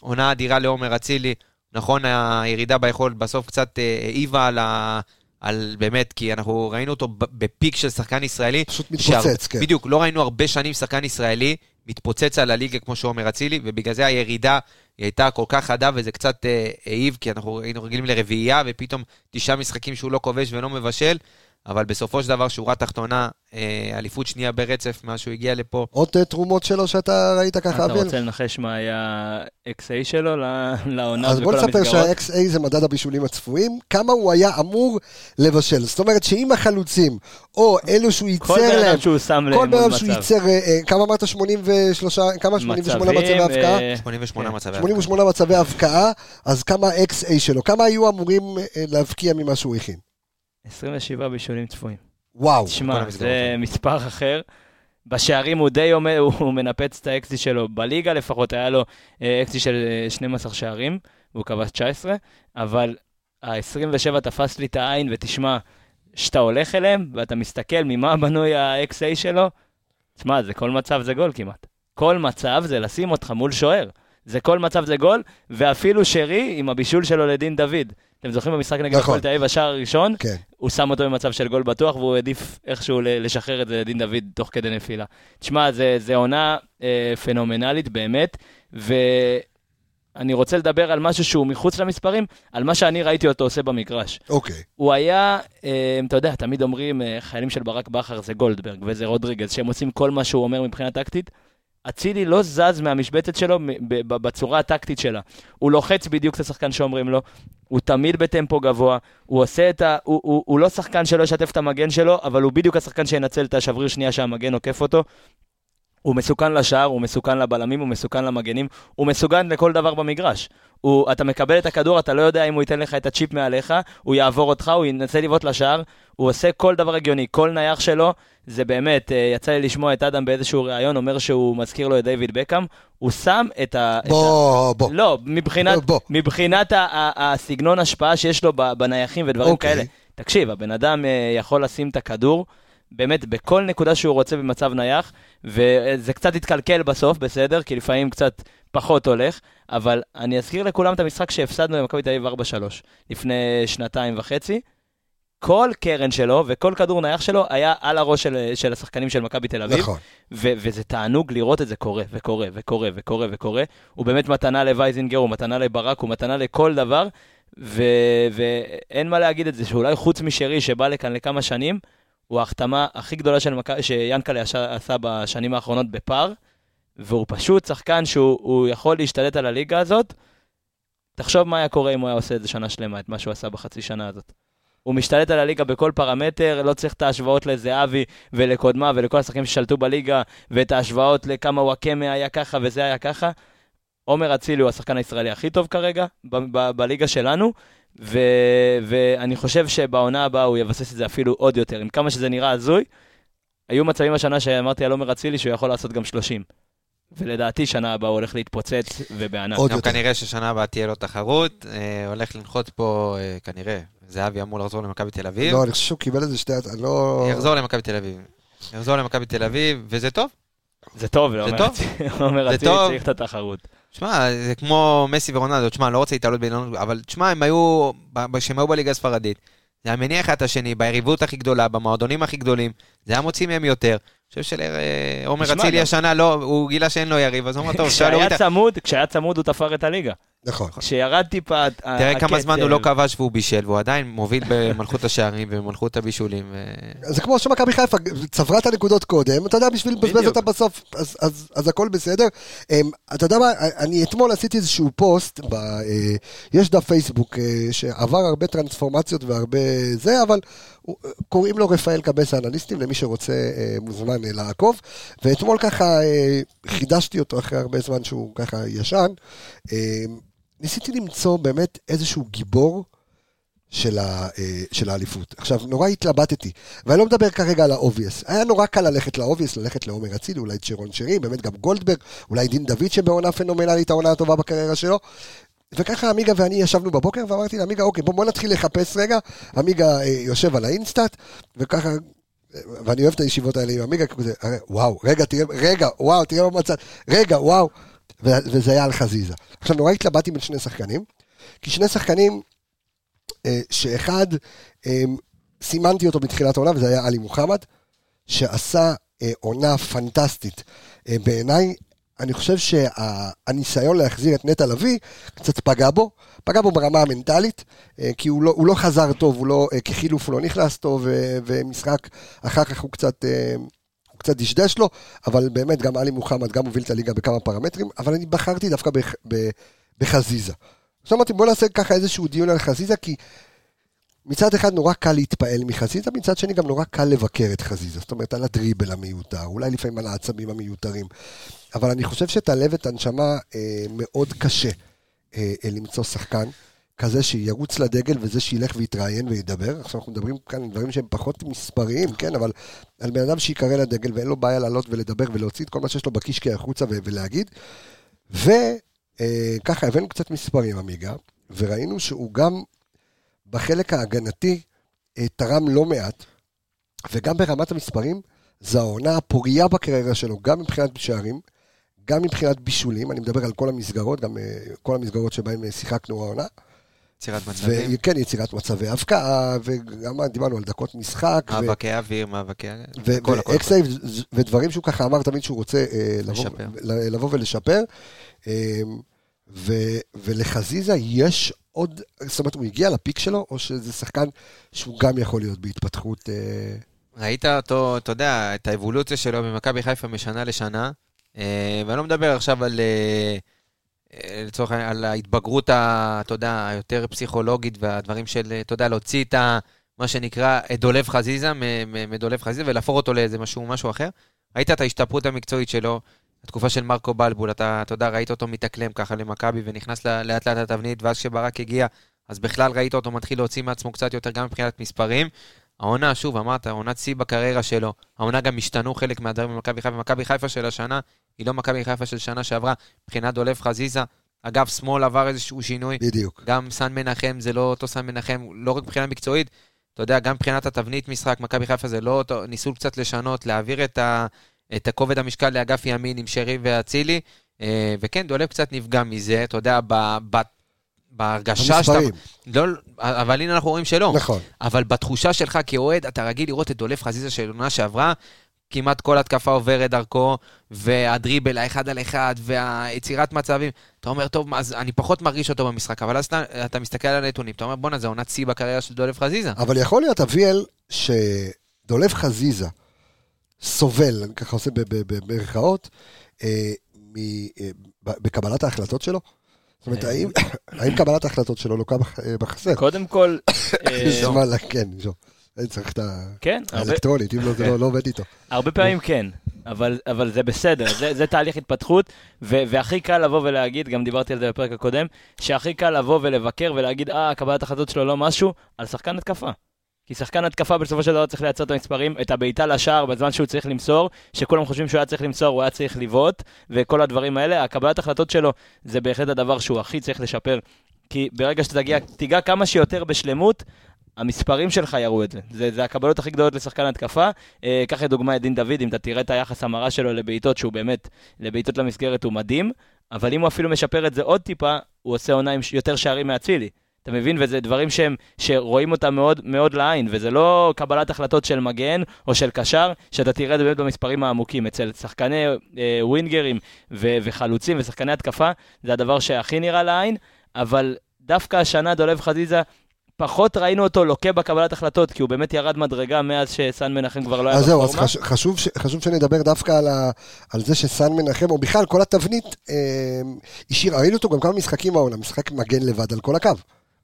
עונה אדירה לעומר אצילי, נכון, הירידה ביכולת בסוף קצת אה, העיבה על ה... על באמת, כי אנחנו ראינו אותו בפיק של שחקן ישראלי. פשוט מתפוצץ, כן. בדיוק, לא ראינו הרבה שנים שחקן ישראלי מתפוצץ על הליגה כמו שעומר אצילי, ובגלל זה הירידה היא הייתה כל כך חדה וזה קצת אה, העיב, כי אנחנו היינו רגילים לרביעייה, ופתאום תשעה משחקים שהוא לא כובש ולא מבשל, אבל בסופו של דבר, שורה תחתונה, אה, אליפות שנייה ברצף מאז שהוא הגיע לפה. עוד אה, תרומות שלו שאתה ראית ככה, אתה אביאל? רוצה לנחש מה היה XA שלו לעונה אז בוא נספר? שה-XA זה מדד הבישולים הצפויים, כמה הוא היה אמור לבשל. זאת אומרת שאם החלוצים, או אלו שהוא ייצר כל בן להם, שהוא שם כל להם בן מול אדם שהוא מצב. ייצר, אה, כמה אמרת? 83, כמה? 88 מצבי הבקעה? אה, 88 כן. מצבי 88 מצבי הבקעה, אז כמה ה-XA שלו? כמה היו אמורים להבקיע ממה שהוא הכין? 27 בישולים צפויים. וואו. תשמע, זה. מספר אחר. בשערים הוא די עומד, הוא [LAUGHS] מנפץ את האקסי שלו. בליגה לפחות היה לו אה, אקסי של אה, 12 שערים, והוא כבש 19, אבל ה-27 תפס לי את העין, ותשמע, כשאתה הולך אליהם, ואתה מסתכל ממה בנוי ה-XA שלו, תשמע, זה כל מצב זה גול כמעט. כל מצב זה לשים אותך מול שוער. זה כל מצב זה גול, ואפילו שרי עם הבישול שלו לדין דוד. אתם זוכרים במשחק נגד נכון. הפועל תל אביב, השער הראשון? כן. הוא שם אותו במצב של גול בטוח, והוא העדיף איכשהו לשחרר את זה לדין דוד תוך כדי נפילה. תשמע, זה, זה עונה אה, פנומנלית באמת, ואני רוצה לדבר על משהו שהוא מחוץ למספרים, על מה שאני ראיתי אותו עושה במגרש. אוקיי. הוא היה, אה, אתה יודע, תמיד אומרים, אה, חיילים של ברק בכר זה גולדברג וזה רודריגז, שהם עושים כל מה שהוא אומר מבחינה טקטית. אצילי לא זז מהמשבצת שלו בצורה הטקטית שלה. הוא לוחץ בדיוק את השחקן שאומרים לו, הוא תמיד בטמפו גבוה, הוא עושה את ה... הוא, הוא, הוא לא שחקן שלא ישתף את המגן שלו, אבל הוא בדיוק השחקן שינצל את השבריר שנייה שהמגן עוקף אותו. הוא מסוכן לשער, הוא מסוכן לבלמים, הוא מסוכן למגנים, הוא מסוכן לכל דבר במגרש. הוא, אתה מקבל את הכדור, אתה לא יודע אם הוא ייתן לך את הצ'יפ מעליך, הוא יעבור אותך, הוא ינסה לבעוט לשער, הוא עושה כל דבר הגיוני, כל נייח שלו, זה באמת, אה, יצא לי לשמוע את אדם באיזשהו ראיון, אומר שהוא מזכיר לו את דיוויד בקאם, הוא שם את ה... את ה- בוא, בוא. לא, מבחינת, בוא. מבחינת ה- ה- הסגנון השפעה שיש לו בנייחים ודברים אוקיי. כאלה. תקשיב, הבן אדם אה, יכול לשים את הכדור, באמת, בכל נקודה שהוא רוצה במצב נייח, וזה קצת התקלקל בסוף, בסדר? כי לפעמים קצת פחות הולך, אבל אני אזכיר לכולם את המשחק שהפסדנו במכבי תל אביב 4-3, לפני שנתיים וחצי. כל קרן שלו וכל כדור נייח שלו היה על הראש של, של השחקנים של מכבי תל אביב. נכון. ו- וזה תענוג לראות את זה קורה, וקורה, וקורה, וקורה, וקורה. הוא באמת מתנה לווייזינגר, הוא מתנה לברק, הוא מתנה לכל דבר, ו- ואין מה להגיד את זה, שאולי חוץ משרי שבא לכאן לכמה שנים, הוא ההחתמה הכי גדולה של מכ... שיאנקל'ה עשה- בשנים האחרונות בפער, והוא פשוט שחקן שהוא הוא יכול להשתלט על הליגה הזאת. תחשוב מה היה קורה אם הוא היה עושה את זה שנה שלמה, את מה שהוא עשה בחצי שנה הזאת. הוא משתלט על הליגה בכל פרמטר, לא צריך את ההשוואות לזהבי ולקודמה ולכל השחקנים ששלטו בליגה, ואת ההשוואות לכמה וואקמה היה ככה וזה היה ככה. עומר אצילי הוא השחקן הישראלי הכי טוב כרגע ב- ב- בליגה שלנו, ו- ואני חושב שבעונה הבאה הוא יבסס את זה אפילו עוד יותר. עם כמה שזה נראה הזוי, היו מצבים השנה שאמרתי על עומר אצילי שהוא יכול לעשות גם 30. ולדעתי שנה הבאה הוא הולך להתפוצץ ובענק. עוד יותר. כנראה ששנה הבאה תהיה לו תחרות, אה, הולך לנחות פה, אה, כנראה, זהבי אמור לחזור למכבי תל אביב. לא, אני חושב שהוא קיבל איזה שתי... אני לא... יחזור למכבי תל אביב. יחזור למכבי תל אביב, וזה טוב. זה טוב, לעומר טוב. אצילי-. [LAUGHS] צריך את התחרות. שמע, זה כמו מסי ורונלדו, תשמע, לא רוצה להתעלות בעניין, אבל תשמע, הם היו, כשהם היו בליגה הספרדית, זה היה מניח אחד את השני, ביריבות הכי גדולה, במועדונים הכי גדולים, זה היה מוציא מהם יותר. אני חושב שעומר תשמע, אצילי השנה, לא, הוא גילה שאין לו יריב, אז הוא אמר, טוב, [LAUGHS] אפשר להוריד כשהיה את ה... צמוד, כשהיה צמוד הוא תפר את הליגה. נכון. כשירד טיפה ה- תראה כמה זמן הוא לא כבש והוא בישל, והוא עדיין מוביל במלכות השערים ובמלכות הבישולים. ו- זה כמו שמכבי חיפה צברה את הנקודות קודם, אתה יודע, בשביל לבזבז. אותה בסוף, אז, אז, אז הכל בסדר. אמ, אתה יודע מה, אני אתמול עשיתי איזשהו פוסט, ב, אה, יש דף פייסבוק אה, שעבר הרבה טרנספורמציות והרבה זה, אבל קוראים לו רפאל קבס האנליסטים, למי שרוצה אה, מוזמן לעקוב. ואתמול ככה חידשתי אותו אחרי הרבה זמן שהוא ככה ישן. ניסיתי למצוא באמת איזשהו גיבור. של, ה, אה, של האליפות. עכשיו, נורא התלבטתי, ואני לא מדבר כרגע על ה obvious. היה נורא קל ללכת ל obvious, ללכת לעומר אצילי, אולי צ'רון שרי, באמת גם גולדברג, אולי דין דוד שבעונה פנומנלית, העונה הטובה בקריירה שלו. וככה עמיגה ואני ישבנו בבוקר ואמרתי לעמיגה, אוקיי, בוא, בוא נתחיל לחפש רגע. עמיגה אה, יושב על האינסטאט, וככה, ואני אוהב את הישיבות האלה עם עמיגה, כזה, "אה, וואו, רגע, תראה, רגע, וואו, תראה מה מצד, רגע, וואו. וזה היה על חזיזה. עכשיו, נורא התלבטתי בין שני שחקנים, כי שני שחקנים אה, שאחד, אה, סימנתי אותו בתחילת העונה, וזה היה עלי מוחמד, שעשה אה, עונה פנטסטית. בעיניי, אני חושב שהניסיון להחזיר את נטע לביא קצת פגע בו, פגע בו ברמה המנטלית, כי הוא לא, הוא לא חזר טוב, הוא לא, כחילוף הוא לא נכנס טוב, ומשחק אחר כך הוא קצת... קצת דשדש לו, אבל באמת גם עלי מוחמד גם הוביל את הליגה בכמה פרמטרים, אבל אני בחרתי דווקא בחזיזה. עכשיו אמרתי בוא נעשה ככה איזשהו דיון על חזיזה, כי מצד אחד נורא קל להתפעל מחזיזה, מצד שני גם נורא קל לבקר את חזיזה. זאת אומרת, על הדריבל המיותר, אולי לפעמים על העצבים המיותרים. אבל אני חושב שאת הלב ואת הנשמה אה, מאוד קשה אה, אה, למצוא שחקן כזה שירוץ לדגל וזה שילך ויתראיין וידבר. עכשיו אנחנו מדברים כאן על דברים שהם פחות מספריים, כן? אבל על בן אדם שיקרא לדגל ואין לו בעיה לעלות ולדבר ולהוציא את כל מה שיש לו בקישקע החוצה ולהגיד. וככה הבאנו קצת מספרים, עמיגה, וראינו שהוא גם בחלק ההגנתי אה, תרם לא מעט, וגם ברמת המספרים, זו העונה הפוריה בקריירה שלו, גם מבחינת שערים, גם מבחינת בישולים, אני מדבר על כל המסגרות, גם אה, כל המסגרות שבהן אה, שיחקנו העונה. יצירת מצבים, וכן, יצירת מצבי הבקעה, וגם דיברנו על דקות משחק. מאבקי אוויר, מאבקי... הכל, הכל. ואקסייב ודברים שהוא ככה אמר תמיד שהוא רוצה אה, לבוא, ולשפר. אה, ולחזיזה יש עוד, זאת אומרת, הוא הגיע לפיק שלו, או שזה שחקן שהוא גם יכול להיות בהתפתחות... אה, ראית אותו, אתה יודע, את האבולוציה שלו במכבי חיפה משנה לשנה, ואני לא מדבר עכשיו על, אה, לצורך העניין, על ההתבגרות, ה- אתה יודע, היותר פסיכולוגית והדברים של, אה, אתה יודע, להוציא את ה... מה שנקרא אה, דולב חזיזה, מדולב חזיזה, ולהפוך אותו לאיזה משהו, משהו אחר. ראית את ההשתפרות המקצועית שלו, התקופה של מרקו בלבול, אתה, אתה יודע, ראית אותו מתאקלם ככה למכבי ונכנס לאט לאט לתבנית, ואז כשברק הגיע, אז בכלל ראית אותו מתחיל להוציא מעצמו קצת יותר גם מבחינת מספרים. העונה, שוב, אמרת, עונת שיא בקריירה שלו. העונה גם השתנו חלק מהדברים במכבי חיפה. מכבי חיפה של השנה היא לא מכבי חיפה של שנה שעברה. מבחינת דולב חזיזה, אגב, שמאל עבר איזשהו שינוי. בדיוק. גם סן מנחם זה לא אותו סן מנחם, לא רק מבחינה מקצועית, אתה יודע, גם מבחינת התבנית משחק, מכבי חיפה זה לא אותו, ניסו קצת לשנות, להעביר את, ה, את הכובד המשקל לאגף ימין עם שרי ואצילי, אה, וכן, דולב קצת נפגע מזה, אתה יודע, ב, ב, בהרגשה שאתה... המספרים, לא, אבל הנה אנחנו רואים שלא. נכון. אבל בתחושה שלך כאוהד, אתה רגיל לראות את דולף חזיזה של עונה שעברה, כמעט כל התקפה עוברת דרכו, והדריבל, האחד על אחד, והיצירת מצבים. אתה אומר, טוב, אז אני פחות מרגיש אותו במשחק, אבל אז אתה, אתה מסתכל על הנתונים, אתה אומר, בואנה, זה עונת שיא בקריירה של דולף חזיזה. אבל יכול להיות, אביאל, שדולב חזיזה סובל, אני ככה עושה במרכאות, אה, מ- אה, בקבלת ההחלטות שלו? זאת אומרת, אה. האם, [COUGHS] קבלת ההחלטות שלו לוקה בח- בחסר? קודם כל, [COUGHS] כן, זהו. אני צריך את כן, האלקטרונית, אם לא, זה לא- לא עובד איתו. הרבה פעמים כן, אבל, זה בסדר, זה, תהליך התפתחות, והכי קל לבוא ולהגיד, גם דיברתי על זה בפרק הקודם, שהכי קל לבוא ולבקר ולהגיד, אה, קבלת החלטות שלו לא משהו, על שחקן התקפה. כי שחקן התקפה בסופו של דבר צריך לייצר את המספרים, את הבעיטה לשער בזמן שהוא צריך למסור, שכולם חושבים שהוא היה צריך למסור, הוא היה צריך לבעוט, וכל הדברים האלה, הקבלת החלטות שלו זה בהחלט הדבר שהוא הכי צריך לשפר. כי ברגע שתגיע, תיגע כמה שיותר בשלמות, המספרים שלך יראו את זה. זה, זה הקבלות הכי גדולות לשחקן התקפה. אה, קח לדוגמה את דין דוד, אם אתה תראה את היחס המרה שלו לבעיטות, שהוא באמת, לבעיטות למסגרת הוא מדהים, אבל אם הוא אפילו משפר את זה עוד טיפה, הוא עושה עונה עם יותר שערים מאצילי. אתה מבין? וזה דברים שהם, שרואים אותם מאוד, מאוד לעין, וזה לא קבלת החלטות של מגן או של קשר, שאתה תראה את זה באמת במספרים העמוקים. אצל שחקני אה, ווינגרים ו- וחלוצים ושחקני התקפה, זה הדבר שהכי נראה לעין, אבל דווקא השנה דולב חזיזה, פחות ראינו אותו לוקה בקבלת החלטות, כי הוא באמת ירד מדרגה מאז שסן מנחם כבר לא היה אז זהו, אז בפורמה. חש- חשוב, חשוב שנדבר דווקא על, ה, על זה שסן מנחם, או בכלל כל התבנית, אה, השאיר, ראינו אותו גם כמה משחקים העונה, משחק מגן לבד על כל הקו.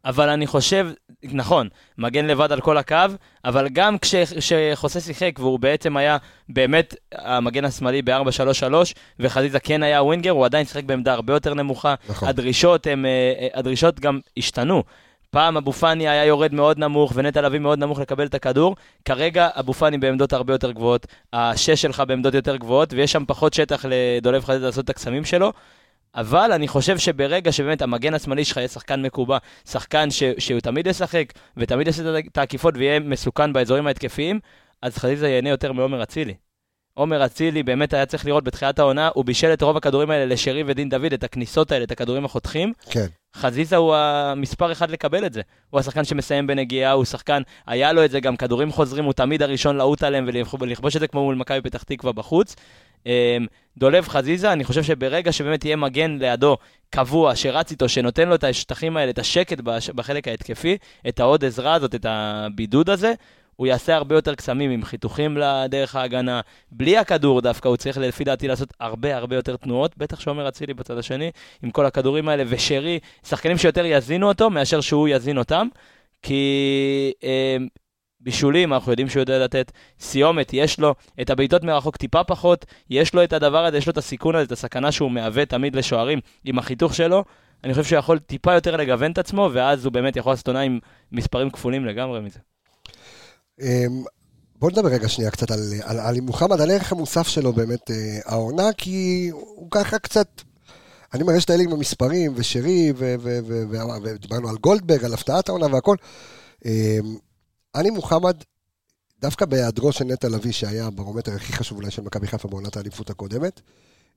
אבל אני חושב, נכון, מגן לבד על כל הקו, אבל גם כש- כשחוסה שיחק, והוא בעצם היה באמת המגן השמאלי ב-4-3-3, וחזיזה כן היה ווינגר, הוא עדיין שיחק בעמדה הרבה יותר נמוכה. נכון. הדרישות, הם, אה, אה, הדרישות גם השתנו. פעם אבו פאני היה יורד מאוד נמוך, ונטע לביא מאוד נמוך לקבל את הכדור. כרגע אבו פאני בעמדות הרבה יותר גבוהות, השש שלך בעמדות יותר גבוהות, ויש שם פחות שטח לדולב חזיזה לעשות את הקסמים שלו. אבל אני חושב שברגע שבאמת המגן השמאלי שלך יהיה שחקן מקובע, שחקן ש, שהוא תמיד ישחק ותמיד יעשה את העקיפות ויהיה מסוכן באזורים ההתקפיים, אז חזיזה ייהנה יותר מעומר אצילי. עומר אצילי באמת היה צריך לראות בתחילת העונה, הוא בישל את רוב הכדורים האלה לשרי ודין דוד, את הכניסות האלה, את הכדורים החותכים. כן. חזיזה הוא המספר אחד לקבל את זה. הוא השחקן שמסיים בנגיעה, הוא שחקן, היה לו את זה גם כדורים חוזרים, הוא תמיד הראשון לעוט עליהם ולכבוש את זה כמו מול מכבי פתח תקווה בחוץ. אמ, דולב חזיזה, אני חושב שברגע שבאמת יהיה מגן לידו קבוע, שרץ איתו, שנותן לו את השטחים האלה, את השקט בחלק ההתקפי, את העוד עזרה הזאת, את הבידוד הזה, הוא יעשה הרבה יותר קסמים עם חיתוכים לדרך ההגנה. בלי הכדור דווקא, הוא צריך לפי דעתי לעשות הרבה הרבה יותר תנועות, בטח שעומר אצילי בצד השני, עם כל הכדורים האלה, ושרי, שחקנים שיותר יזינו אותו מאשר שהוא יזין אותם, כי אה, בישולים, אנחנו יודעים שהוא יודע לתת סיומת, יש לו את הבעיטות מרחוק טיפה פחות, יש לו את הדבר הזה, יש לו את הסיכון הזה, את הסכנה שהוא מהווה תמיד לשוערים עם החיתוך שלו. אני חושב שהוא יכול טיפה יותר לגוון את עצמו, ואז הוא באמת יכול לעשות עונה עם מספרים כפולים לגמרי מזה. אמ, בוא נדבר רגע שנייה קצת על, על עלי מוחמד, על הערך המוסף שלו באמת אה, העונה, כי הוא ככה קצת, אני אומר, יש את האלה עם המספרים, ושרי, ודיברנו על גולדברג, על הפתעת העונה והכל. אמ, עלי מוחמד, דווקא בהיעדרו של נטע לביא, שהיה הברומטר הכי חשוב אולי של מכבי חיפה בעונת האליפות הקודמת,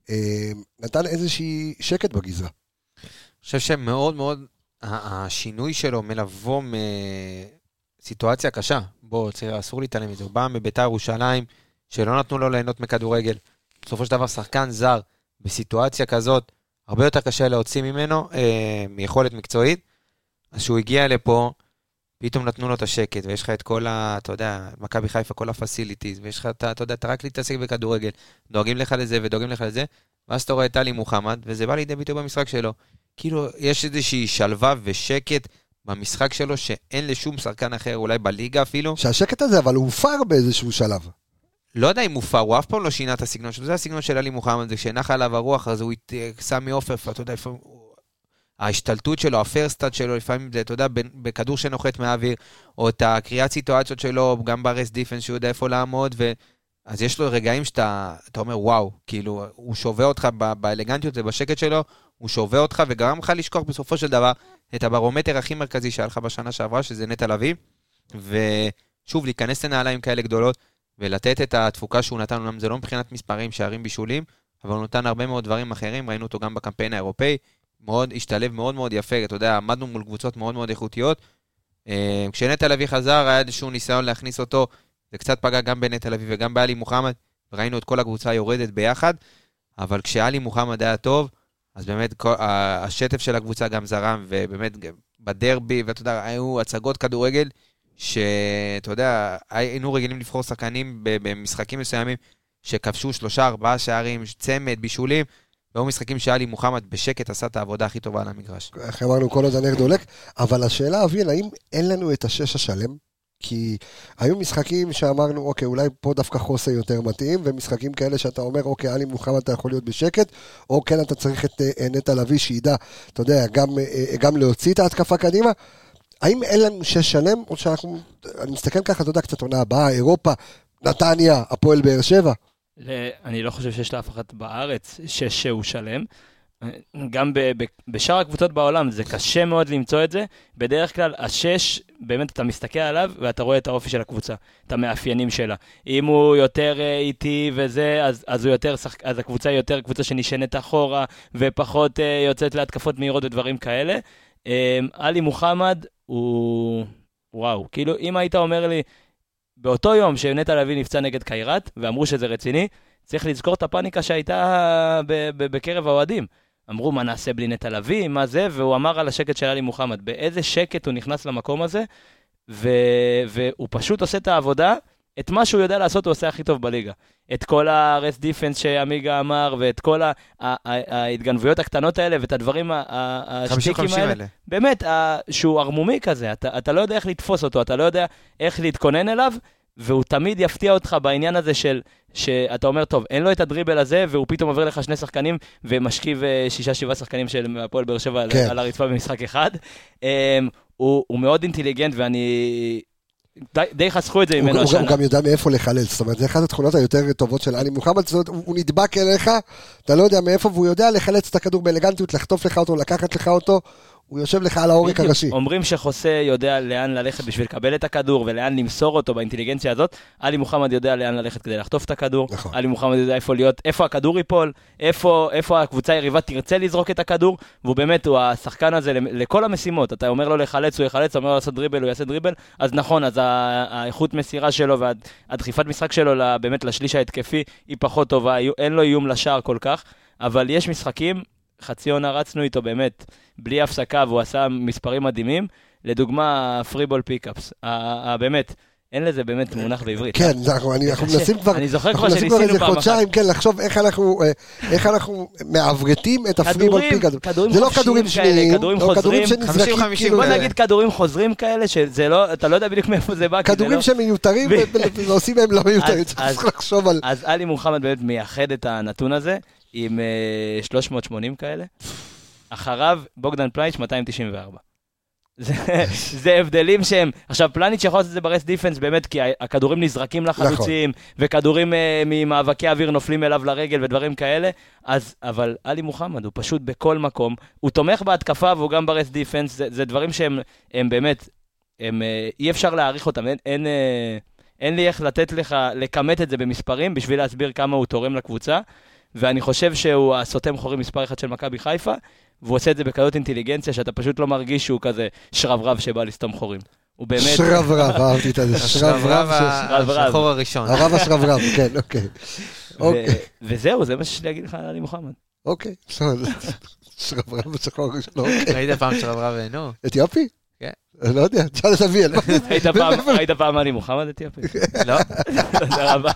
אמ, נתן איזושהי שקט בגזרה. אני חושב שמאוד מאוד, השינוי שלו מלבוא מסיטואציה קשה. בוא, אסור להתעלם מזה. הוא בא מביתר ירושלים, שלא נתנו לו ליהנות מכדורגל. בסופו של דבר, שחקן זר בסיטואציה כזאת, הרבה יותר קשה להוציא ממנו, אה, מיכולת מקצועית. אז כשהוא הגיע לפה, פתאום נתנו לו את השקט, ויש לך את כל ה... אתה יודע, מכבי חיפה, כל הפסיליטיז, ויש לך, אתה, אתה יודע, אתה רק להתעסק בכדורגל, דואגים לך לזה ודואגים לך לזה, ואז אתה רואה את טלי מוחמד, וזה בא לידי ביטוי במשחק שלו. כאילו, יש איזושהי שלווה ושקט במשחק שלו שאין לשום שחקן אחר, אולי בליגה אפילו. שהשקט הזה, אבל הוא הופר באיזשהו שלב. לא יודע אם מופר, הוא אף פעם לא שינה את הסגנון שלו, זה הסגנון של עלי מוחמד, זה כשנחה עליו הרוח, אז הוא הת- סמי עופר, אתה יודע, לפעמים... הוא- ההשתלטות שלו, ה first touch שלו, לפעמים זה, אתה יודע, בכדור שנוחת מהאוויר, או את הקריאת סיטואציות שלו, גם ב rest defence, שהוא יודע איפה לעמוד, ו... אז יש לו רגעים שאתה אתה אומר, וואו, כאילו, הוא שובה אותך באלגנטיות ובשקט שלו, הוא שובה אותך וגרם לך לשכוח בסופו של דבר את הברומטר הכי מרכזי שהיה לך בשנה שעברה, שזה נטע לביא. ושוב, להיכנס לנעליים כאלה גדולות, ולתת את התפוקה שהוא נתן, אומנם זה לא מבחינת מספרים, שערים בישולים, אבל הוא נתן הרבה מאוד דברים אחרים, ראינו אותו גם בקמפיין האירופאי, מאוד, השתלב מאוד מאוד יפה, אתה יודע, עמדנו מול קבוצות מאוד מאוד איכותיות. אה, כשנטע לביא חזר, היה איזשהו ניסיון להכניס אותו, זה קצת פגע גם בנטע לביא וגם בעלי מוחמד, ראינו את כל הקבוצה יורדת ביחד, אבל כשעלי מוחמד היה טוב, אז באמת כל, השטף של הקבוצה גם זרם, ובאמת בדרבי, ואתה יודע, היו הצגות כדורגל, שאתה יודע, היינו רגילים לבחור שחקנים במשחקים מסוימים, שכבשו שלושה, ארבעה שערים, צמד, בישולים, והיו משחקים שאלי מוחמד בשקט עשה את העבודה הכי טובה על המגרש. איך אמרנו, כל עוד הנר דולק, אבל השאלה, אביאל, האם אין לנו את השש השלם? כי היו משחקים שאמרנו, אוקיי, אולי פה דווקא חוסה יותר מתאים, ומשחקים כאלה שאתה אומר, אוקיי, עלי מוחמד אתה יכול להיות בשקט, או כן אתה צריך את אה, נטע לביא שידע, אתה יודע, גם, אה, גם להוציא את ההתקפה קדימה. האם אין לנו שש שלם, או שאנחנו, אני מסתכל ככה, אתה יודע, קצת עונה הבאה, אירופה, נתניה, הפועל באר שבע. אני לא חושב שיש לאף אחד בארץ שש שהוא שלם, גם ב- ב- בשאר הקבוצות בעולם זה קשה מאוד למצוא את זה. בדרך כלל השש, באמת אתה מסתכל עליו ואתה רואה את האופי של הקבוצה, את המאפיינים שלה. אם הוא יותר אה, איטי וזה, אז, אז, יותר, שחק- אז הקבוצה היא יותר קבוצה שנשענת אחורה ופחות אה, יוצאת להתקפות מהירות ודברים כאלה. אה, עלי מוחמד הוא... וואו, כאילו אם היית אומר לי, באותו יום שנטע לביא נפצע נגד קיירת, ואמרו שזה רציני, צריך לזכור את הפאניקה שהייתה ב- בקרב האוהדים. אמרו, מה נעשה בלי נטע לביא, מה זה, והוא אמר על השקט של עלי מוחמד. באיזה שקט הוא נכנס למקום הזה, ו... והוא פשוט עושה את העבודה, את מה שהוא יודע לעשות הוא עושה הכי טוב בליגה. את כל הרס דיפנס שעמיגה אמר, ואת כל ההתגנבויות הקטנות האלה, ואת הדברים, ה- ה- 50-50 השטיקים האלה. האלה. באמת, שהוא ערמומי כזה, אתה, אתה לא יודע איך לתפוס אותו, אתה לא יודע איך להתכונן אליו, והוא תמיד יפתיע אותך בעניין הזה של, שאתה אומר, טוב, אין לו את הדריבל הזה, והוא פתאום עובר לך שני שחקנים, ומשכיב אה, שישה, שבעה שחקנים של הפועל באר שבע כן. על הרצפה במשחק אחד. Um, הוא, הוא מאוד אינטליגנט, ואני... די, די חסכו את זה ממנו השנה. הוא גם יודע מאיפה לחלל, זאת אומרת, זה אחת התכונות היותר טובות של עלי מוחמד, זאת אומרת, הוא, הוא נדבק אליך, אתה לא יודע מאיפה, והוא יודע לחלץ את הכדור באלגנטיות, לחטוף לך אותו, לקחת לך אותו, הוא יושב לך על העורק. הראשי. אומרים שחוסה יודע לאן ללכת בשביל לקבל את הכדור ולאן למסור אותו באינטליגנציה הזאת. עלי מוחמד יודע לאן ללכת כדי לחטוף את הכדור. נכון. עלי מוחמד יודע איפה להיות, איפה הכדור ייפול, איפה, איפה הקבוצה היריבה תרצה לזרוק את הכדור, והוא באמת, הוא השחקן הזה לכל המשימות. אתה אומר לו לחלץ, הוא יחלץ, אומר לו לעשות דריבל, הוא יעשה דריבל. אז נכון, אז האיכות מסירה שלו והדחיפת משחק שלו באמת לשליש ההתקפי היא פחות טובה, אין לו איום לשער כל כך, אבל יש משחקים, חצי עונה רצנו איתו באמת, בלי הפסקה, והוא עשה מספרים מדהימים. לדוגמה, פריבול פיקאפס. באמת, אין לזה באמת מונח בעברית. כן, אנחנו, אנחנו. [LAUGHS] מנסים כבר, אני זוכר אנחנו כבר מנסים כבר שניסינו איזה פעם חודשיים, כן, לחשוב איך אנחנו, אה, איך אנחנו מעברתים את הפריבול כדורים, פיק הזה. כדורים זה לא חופשיים כדורים כאלה, שניים, כדורים לא כדורים חוזרים. שנזרקים 50-50, כאילו, בוא זה- נגיד כדורים חוזרים כאלה, שזה לא, אתה לא יודע בדיוק מאיפה זה בא. כדורים לא- שמיותרים ועושים מהם לא מיותרים, אז- צריך לחשוב על... אז עלי מוחמד באמת מייחד את הנתון הזה עם אה, 380 כאלה. אחריו בוגדן פלייץ' 294. זה, [LAUGHS] זה הבדלים שהם... עכשיו, פלניץ' יכול לעשות את זה ברס דיפנס באמת, כי הכדורים נזרקים לחלוצים, וכדורים אה, ממאבקי אוויר נופלים אליו לרגל ודברים כאלה, אז, אבל עלי מוחמד הוא פשוט בכל מקום, הוא תומך בהתקפה והוא גם ברס דיפנס, זה, זה דברים שהם הם באמת, הם, אה, אי אפשר להעריך אותם, אין, אין, אה, אין לי איך לתת לך, לכמת את זה במספרים בשביל להסביר כמה הוא תורם לקבוצה, ואני חושב שהוא הסותם חורים מספר אחד של מכבי חיפה, והוא עושה את זה בכזאת אינטליגנציה שאתה פשוט לא מרגיש שהוא כזה שרברב שבא לסתום חורים. הוא באמת... שרברב, אהבתי את זה, [LAUGHS] שרברב. השחור הראשון. הרב השרברב, כן, אוקיי. אוקיי, וזהו, זה מה שיש לי להגיד לך על עלי מוחמד. אוקיי, בסדר. [LAUGHS] שרברב בשחור הראשון, אוקיי. ראית פעם שרברב, נו. אתיופי? כן. אני לא יודע, תשאל את אביאל. היית פעם- [LAUGHS] עלי מוחמד אתיופי? [LAUGHS] לא? תודה רבה.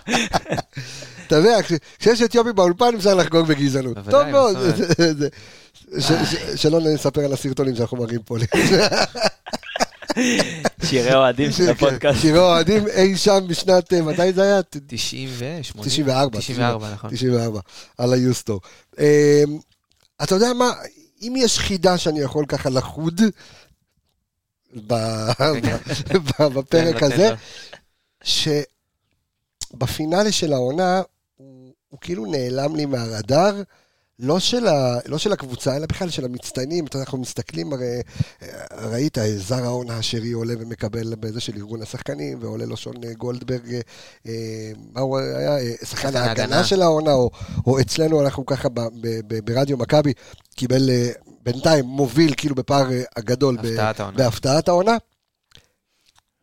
אתה יודע, כש- כשיש אתיופי באולפן אפשר לחגוג בגזענות. טוב מאוד. [LAUGHS] שלא נספר על הסרטונים שאנחנו מראים פה. שירי אוהדים של הפודקאסט. שירי אוהדים אי שם בשנת, אה, מתי זה היה? 90 ו... 80? 94. 94, נכון. 94, על היוסטו. אה, אתה יודע מה, אם יש חידה שאני יכול ככה לחוד כן, בפרק כן, הזה, לטנדר. שבפינאלה של העונה, הוא, הוא כאילו נעלם לי מהרדאר, לא של, ה, לא של הקבוצה, אלא בכלל של המצטיינים. אתה יודע, אנחנו מסתכלים, הרי ראית, זר ההון האשרי עולה ומקבל בזה של ארגון השחקנים, ועולה לו שון גולדברג, אה, אה, מה הוא היה? אה, שחקן ההגנה. של העונה, או, או אצלנו, אנחנו ככה ב, ב, ב, ברדיו מכבי, קיבל אה, בינתיים מוביל כאילו בפער אה, הגדול הפתעת. בהפתעת העונה,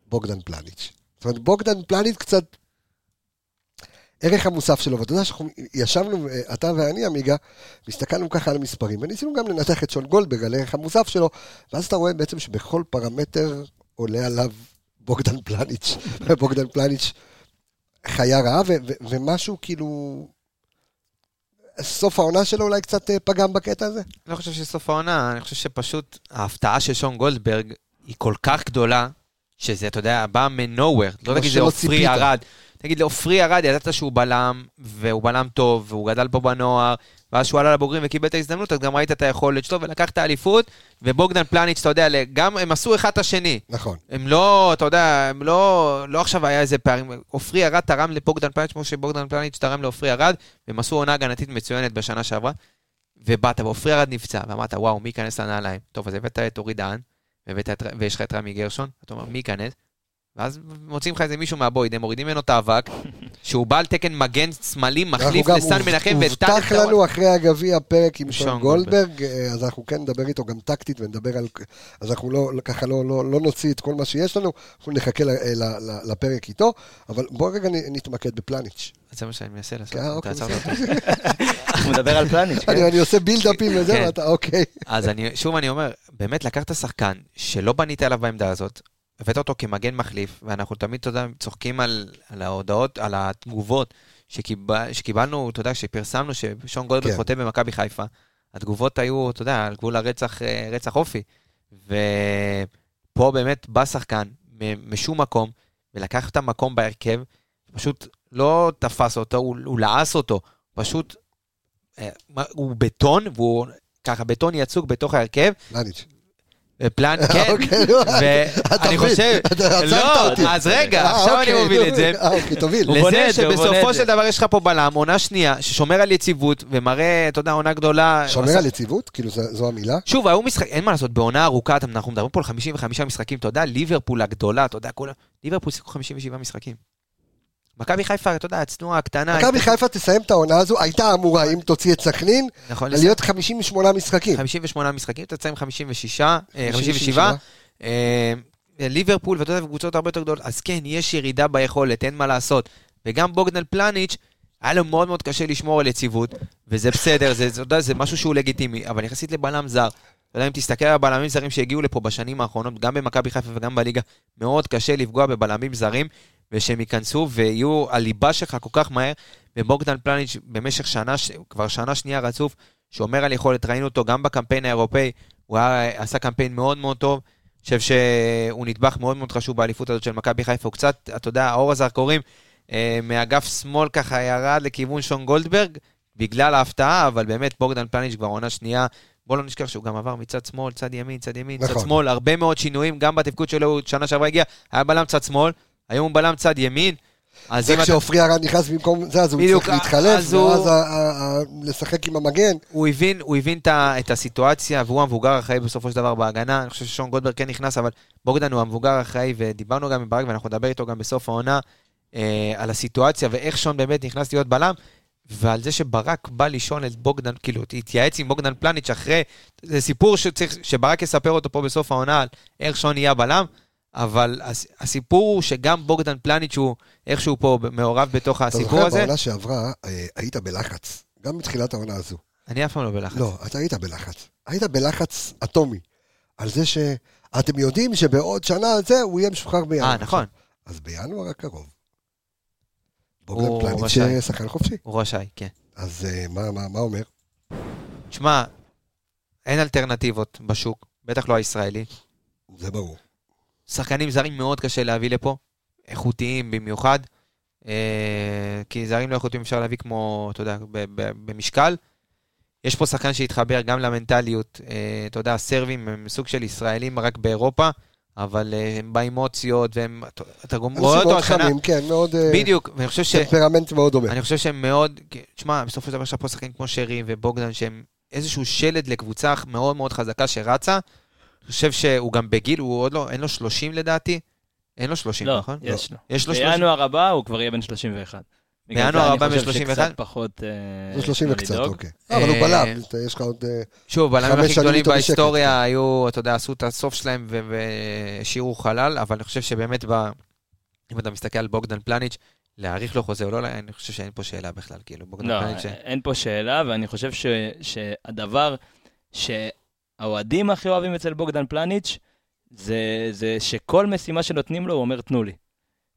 בוגדן פלניץ'. זאת אומרת, בוגדן פלניץ' קצת... ערך המוסף שלו, ואתה יודע שאנחנו ישבנו, אה, אתה ואני, עמיגה, והסתכלנו ככה על המספרים, וניסינו גם לנתח את שון גולדברג על ערך המוסף שלו, ואז אתה רואה בעצם שבכל פרמטר עולה עליו בוגדן פלניץ', [LAUGHS] בוגדן פלניץ' חיה רעה, ו- ו- ומשהו כאילו... סוף העונה שלו אולי קצת אה, פגם בקטע הזה? לא חושב שסוף העונה, אני חושב שפשוט ההפתעה של שון גולדברג היא כל כך גדולה, שזה, אתה יודע, בא מ-nowhere. לא שלא לעופרי ציפית. ארד. תגיד לעופרי ארד, ידעת שהוא בלם, והוא בלם טוב, והוא גדל פה בנוער, ואז שהוא עלה לבוגרים וקיבל את ההזדמנות, אז גם ראית את היכולת שלו, ולקח את האליפות, ובוגדן פלניץ', אתה יודע, גם הם עשו אחד את השני. נכון. הם לא, אתה יודע, הם לא, לא עכשיו היה איזה פערים. עופרי ארד תרם לבוגדן פלניץ' כמו שבוגדן פלניץ' תרם לעופרי ארד, והם עשו עונה הגנתית מצוינת בשנה שעברה. ובאת, ועופרי ארד נפצע, ואמרת, וואו, מי ייכנס לנעליים? טוב, אז הבאת את אורי דהן, ויש לך את רמי גרשון, אתה אומר, מי ייכנס? ואז מוצאים לך איזה מישהו מהבויד, הם מורידים ממנו את האבק, [LAUGHS] שהוא בעל תקן מגן שמאלי, מחליף לסן מנחם, הובטח וטל לנו אחרי הגביע פרק עם שון גולדברג, אה, אז אנחנו כן נדבר איתו גם טקטית ונדבר על... אז אנחנו לא, ככה לא, לא, לא נוציא את כל מה שיש לנו, אנחנו נחכה ל- ל- ל- לפרק איתו, אבל בואו רגע נתמקד בפלניץ'. זה מה שאני מנסה לעשות, אה, אתה אוקיי, עצרת. אותי. [LAUGHS] הוא מדבר על פלניץ', כן? אני אני עושה בילדאפים וזה, כן. ואתה, אוקיי. אז אני, שוב אני אומר, באמת לקחת שחקן שלא בנית עליו בעמדה הזאת, הבאת אותו כמגן מחליף, ואנחנו תמיד, אתה יודע, צוחקים על, על ההודעות, על התגובות שקיבל, שקיבלנו, אתה יודע, שפרסמנו ששון גולדברג כן. חותם במכבי חיפה. התגובות היו, אתה יודע, על גבול הרצח אה, רצח אופי. ופה באמת בא שחקן משום מקום, ולקח את המקום בהרכב, פשוט לא תפס אותו, הוא, הוא לעס אותו, פשוט, אה, הוא בטון, והוא ככה בטון יצוק בתוך ההרכב, פלניץ'. פלן, כן, אוקיי, נו, אתה ואני מבין, חושב, לא. אז רגע, אה, עכשיו אני אוקיי, מוביל את זה. אה, אוקיי, לזה שבסופו של. דבר יש לך פה בלם, עונה שנייה, ששומר על יציבות ומראה, אתה יודע, עונה גדולה. שומר על יציבות? כאילו, זו- המילה? שוב, היו משחקים, אין מה לעשות, בעונה ארוכה, אנחנו מדברים פה על 55 משחקים, אתה יודע, ליברפול הגדולה, אתה יודע, כולם, ליברפול שיחקו 57 משחקים. מכבי חיפה, אתה יודע, הצנועה הקטנה. מכבי חיפה תסיים את העונה הזו, הייתה אמורה, אם תוציא את סכנין, נכון, להיות 58 משחקים. 58 משחקים, אתה תסיים 56, אה, 57. אה, ליברפול, ואתה יודע, קבוצות הרבה יותר גדולות, אז כן, יש ירידה ביכולת, אין מה לעשות. וגם בוגדן פלניץ', היה לו מאוד מאוד קשה לשמור על יציבות, וזה בסדר, זה, זה, יודע, זה משהו שהוא לגיטימי, אבל יחסית לבלם זר, אתה יודע, אם תסתכל על הבלמים זרים שהגיעו לפה בשנים האחרונות, גם במכבי חיפה וגם בליגה, מאוד קשה לפגוע בבלמים זרים, ושהם ייכנסו ויהיו הליבה שלך כל כך מהר, ובוגדן פלניץ' במשך שנה, כבר שנה שנייה רצוף, שומר על יכולת, ראינו אותו גם בקמפיין האירופאי, הוא היה, עשה קמפיין מאוד מאוד טוב, אני חושב שהוא נדבך מאוד מאוד חשוב באליפות הזאת של מכבי חיפה, הוא קצת, אתה יודע, אור הזרקורים אה, מאגף שמאל ככה ירד לכיוון שון גולדברג, בגלל ההפתעה, אבל באמת בוגדן פלניץ' כבר עונה שנייה, בוא לא נשכח שהוא גם עבר מצד שמאל, צד ימין, צד ימין, צד נכון. שמאל, הרבה מאוד שינויים, גם בתפקוד שלו, שנה שעברה הגיע, היה בלם צד שמאל, היום הוא בלם צד ימין, אז זה אם אתה... כשעופרי ארד נכנס במקום זה, אז הוא צריך להתחלף, ואז לשחק עם המגן. הוא הבין, הוא הבין את הסיטואציה, והוא המבוגר האחראי בסופו של דבר בהגנה. אני חושב ששון גולדברג כן נכנס, אבל בוגדן הוא המבוגר האחראי, ודיברנו גם עם ברק, ואנחנו נדבר איתו גם בסוף העונה, אה, על הסיטואציה, ואיך שון באמת נכנס להיות בלם, ועל זה שברק בא לישון את בוגדן, כאילו, התייעץ עם בוגדן פלניץ' אחרי, זה סיפור שצריך, שברק יספר אותו פה בסוף העונה, על איך שון יהיה הבלם. אבל הס- הסיפור הוא שגם בוגדן פלניץ' הוא איכשהו פה מעורב בתוך אתה הסיפור זוכר, הזה. בעונה שעברה אה, היית בלחץ, גם בתחילת העונה הזו. אני אף פעם לא בלחץ. לא, אתה היית בלחץ. היית בלחץ אטומי. על זה שאתם יודעים שבעוד שנה זה, הוא יהיה משוחרר בינואר. אה, נכון. אז בינואר הקרוב. בוגדן פלניץ' שחקן חופשי. הוא רשאי, כן. אז אה, מה- מה מה אומר? שמע, אין אלטרנטיבות בשוק, בטח לא הישראלי. זה ברור. שחקנים זרים מאוד קשה להביא לפה, איכותיים במיוחד, אה, כי זרים לא איכותיים אפשר להביא כמו, אתה יודע, במשקל. יש פה שחקן שהתחבר גם למנטליות, אה, אתה יודע, הסרבים הם סוג של ישראלים רק באירופה, אבל אה, הם באמוציות, והם, אתה- גם רואה אותו מאוד השנה, חמים, כן, מאוד... אה, בדיוק, ואני חושב ש... טמפרמנט מאוד דומה. אני חושב שהם מאוד, תשמע, בסופו של דבר יש פה שחקנים כמו שרי ובוגדן, שהם איזשהו שלד לקבוצה מאוד מאוד חזקה שרצה. אני חושב שהוא גם בגיל, הוא עוד לא, אין לו 30 לדעתי. אין לו 30, לא, נכון? יש לו. יש לו 30. בינואר הבא הוא כבר יהיה בן 31. בגלל בינואר הבא אני בן חושב 31? שקצת פחות... אה, זה 30 מה וקצת. אוקיי. אבל הוא אה, בלם, יש לך עוד... אה, שוב, בלמים הכי גדולים בהיסטוריה היו, אתה יודע, עשו את הסוף שלהם והשאירו חלל, אבל אני חושב שבאמת. אם אתה מסתכל על בוגדן פלניץ', להאריך לו חוזה או לא, אני חושב שאין פה שאלה בכלל, כאילו, בוגדן לא, פלניץ', ש- אין פה שאלה, ואני חושב ש, שהדבר שהאוהדים הכי אוהבים אצל בוגדן פלניץ', זה, זה שכל משימה שנותנים לו, הוא אומר, תנו לי.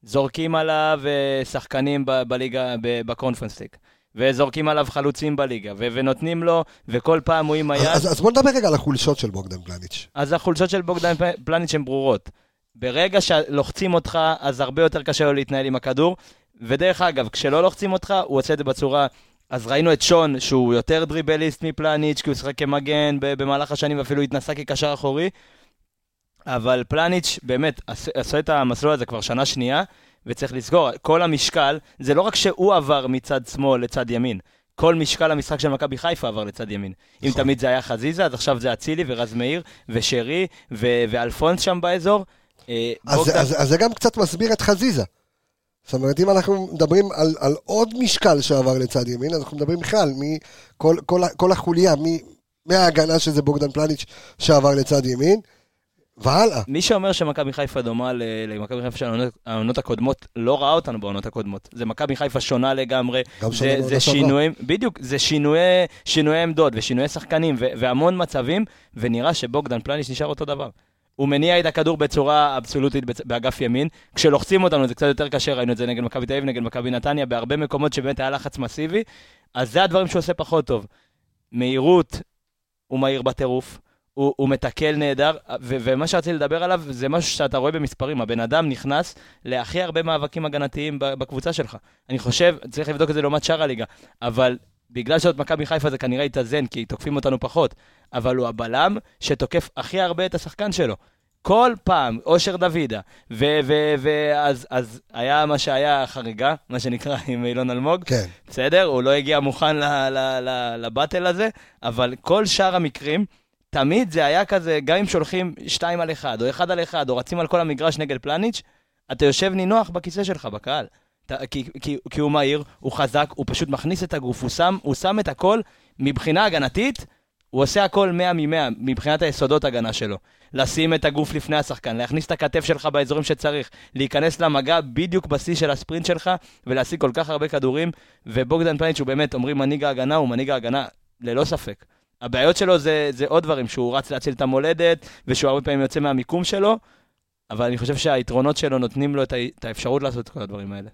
זורקים עליו אה, שחקנים ב- בליגה, ב- בקונפרנס ליג, וזורקים עליו חלוצים בליגה, ו- ונותנים לו, וכל פעם הוא עם היד. אז אז בוא נדבר רגע על החולשות של בוגדן פלניץ'. אז החולשות של בוגדן פלניץ' הן ברורות. ברגע שלוחצים אותך, אז הרבה יותר קשה לו להתנהל עם הכדור. ודרך אגב, כשלא לוחצים אותך, הוא עושה את זה בצורה... אז ראינו את שון, שהוא יותר דריבליסט מפלניץ', כי הוא שיחק כמגן במהלך השנים, ואפילו התנסה כקשר אחורי. אבל פלניץ', באמת, עש- עשה את המסלול הזה כבר שנה שנייה, וצריך לזכור, כל המשקל, זה לא רק שהוא עבר מצד שמאל לצד ימין. כל משקל המשחק של מכבי חיפה עבר לצד ימין. אם נכון. תמיד זה היה חזיזה, אז עכשיו זה אצילי ורז מאיר ושרי ו- ואלפונס שם באזור. אה, אז, בוגדן- אז, אז זה גם קצת מסביר את חזיזה. זאת אומרת, אם אנחנו מדברים על, על עוד משקל שעבר לצד ימין, אנחנו מדברים בכלל, מכל כל, כל החוליה, מ- מההגנה שזה בוגדן פלניץ' שעבר לצד ימין, והלאה. מי שאומר שמכבי חיפה דומה למכבי חיפה של העונות- הקודמות, לא ראה אותנו בעונות הקודמות. זה מכבי חיפה שונה לגמרי. גם זה, שונה זה לעונה שעברה. שינויים, בדיוק, זה שינויי, שינויי עמדות ושינויי שחקנים ו- והמון מצבים, ונראה שבוגדן פלניץ' נשאר אותו דבר. הוא מניע את הכדור בצורה אבסולוטית באגף ימין. כשלוחצים אותנו זה קצת יותר קשה, ראינו את זה נגד מכבי תל אביב, נגד מכבי נתניה, בהרבה מקומות שבאמת היה לחץ מסיבי, אז זה הדברים שהוא עושה פחות טוב. מהירות, הוא מהיר בטירוף. הוא, הוא מתקל נהדר, ו- ומה שרציתי לדבר עליו זה משהו שאתה רואה במספרים. הבן אדם נכנס להכי הרבה מאבקים הגנתיים בקבוצה שלך. אני חושב, צריך לבדוק את זה לעומת שאר הליגה, אבל בגלל שזאת מכבי חיפה זה כנראה יתאזן, כי תוקפים אותנו פחות, אבל הוא הבלם שתוקף הכי הרבה את השחקן שלו. כל פעם, אושר דוידה, ואז אז היה מה שהיה חריגה, מה שנקרא עם אילון אלמוג, כן. בסדר? הוא לא הגיע מוכן לבטל הזה, אבל כל שאר המקרים, תמיד זה היה כזה, גם אם שולחים 2 על 1, או 1 על 1, או רצים על כל המגרש נגד פלניץ', אתה יושב נינוח בכיסא שלך, בקהל. כי, כי, כי הוא מהיר, הוא חזק, הוא פשוט מכניס את הגוף, הוא שם, הוא שם את הכל מבחינה הגנתית, הוא עושה הכל 100 מ-100 מבחינת היסודות הגנה שלו. לשים את הגוף לפני השחקן, להכניס את הכתף שלך באזורים שצריך, להיכנס למגע בדיוק בשיא של הספרינט שלך, ולהשיג כל כך הרבה כדורים, ובוגדן פלניץ' הוא באמת, אומרים מנהיג ההגנה, הוא מנהיג ההגנה ללא ספק. הבעיות שלו זה, זה עוד דברים, שהוא רץ להציל את המולדת, ושהוא הרבה פעמים יוצא מהמיקום שלו, אבל אני חושב שהיתרונות שלו נותנים לו את האפשרות לעשות את כל הדברים האלה.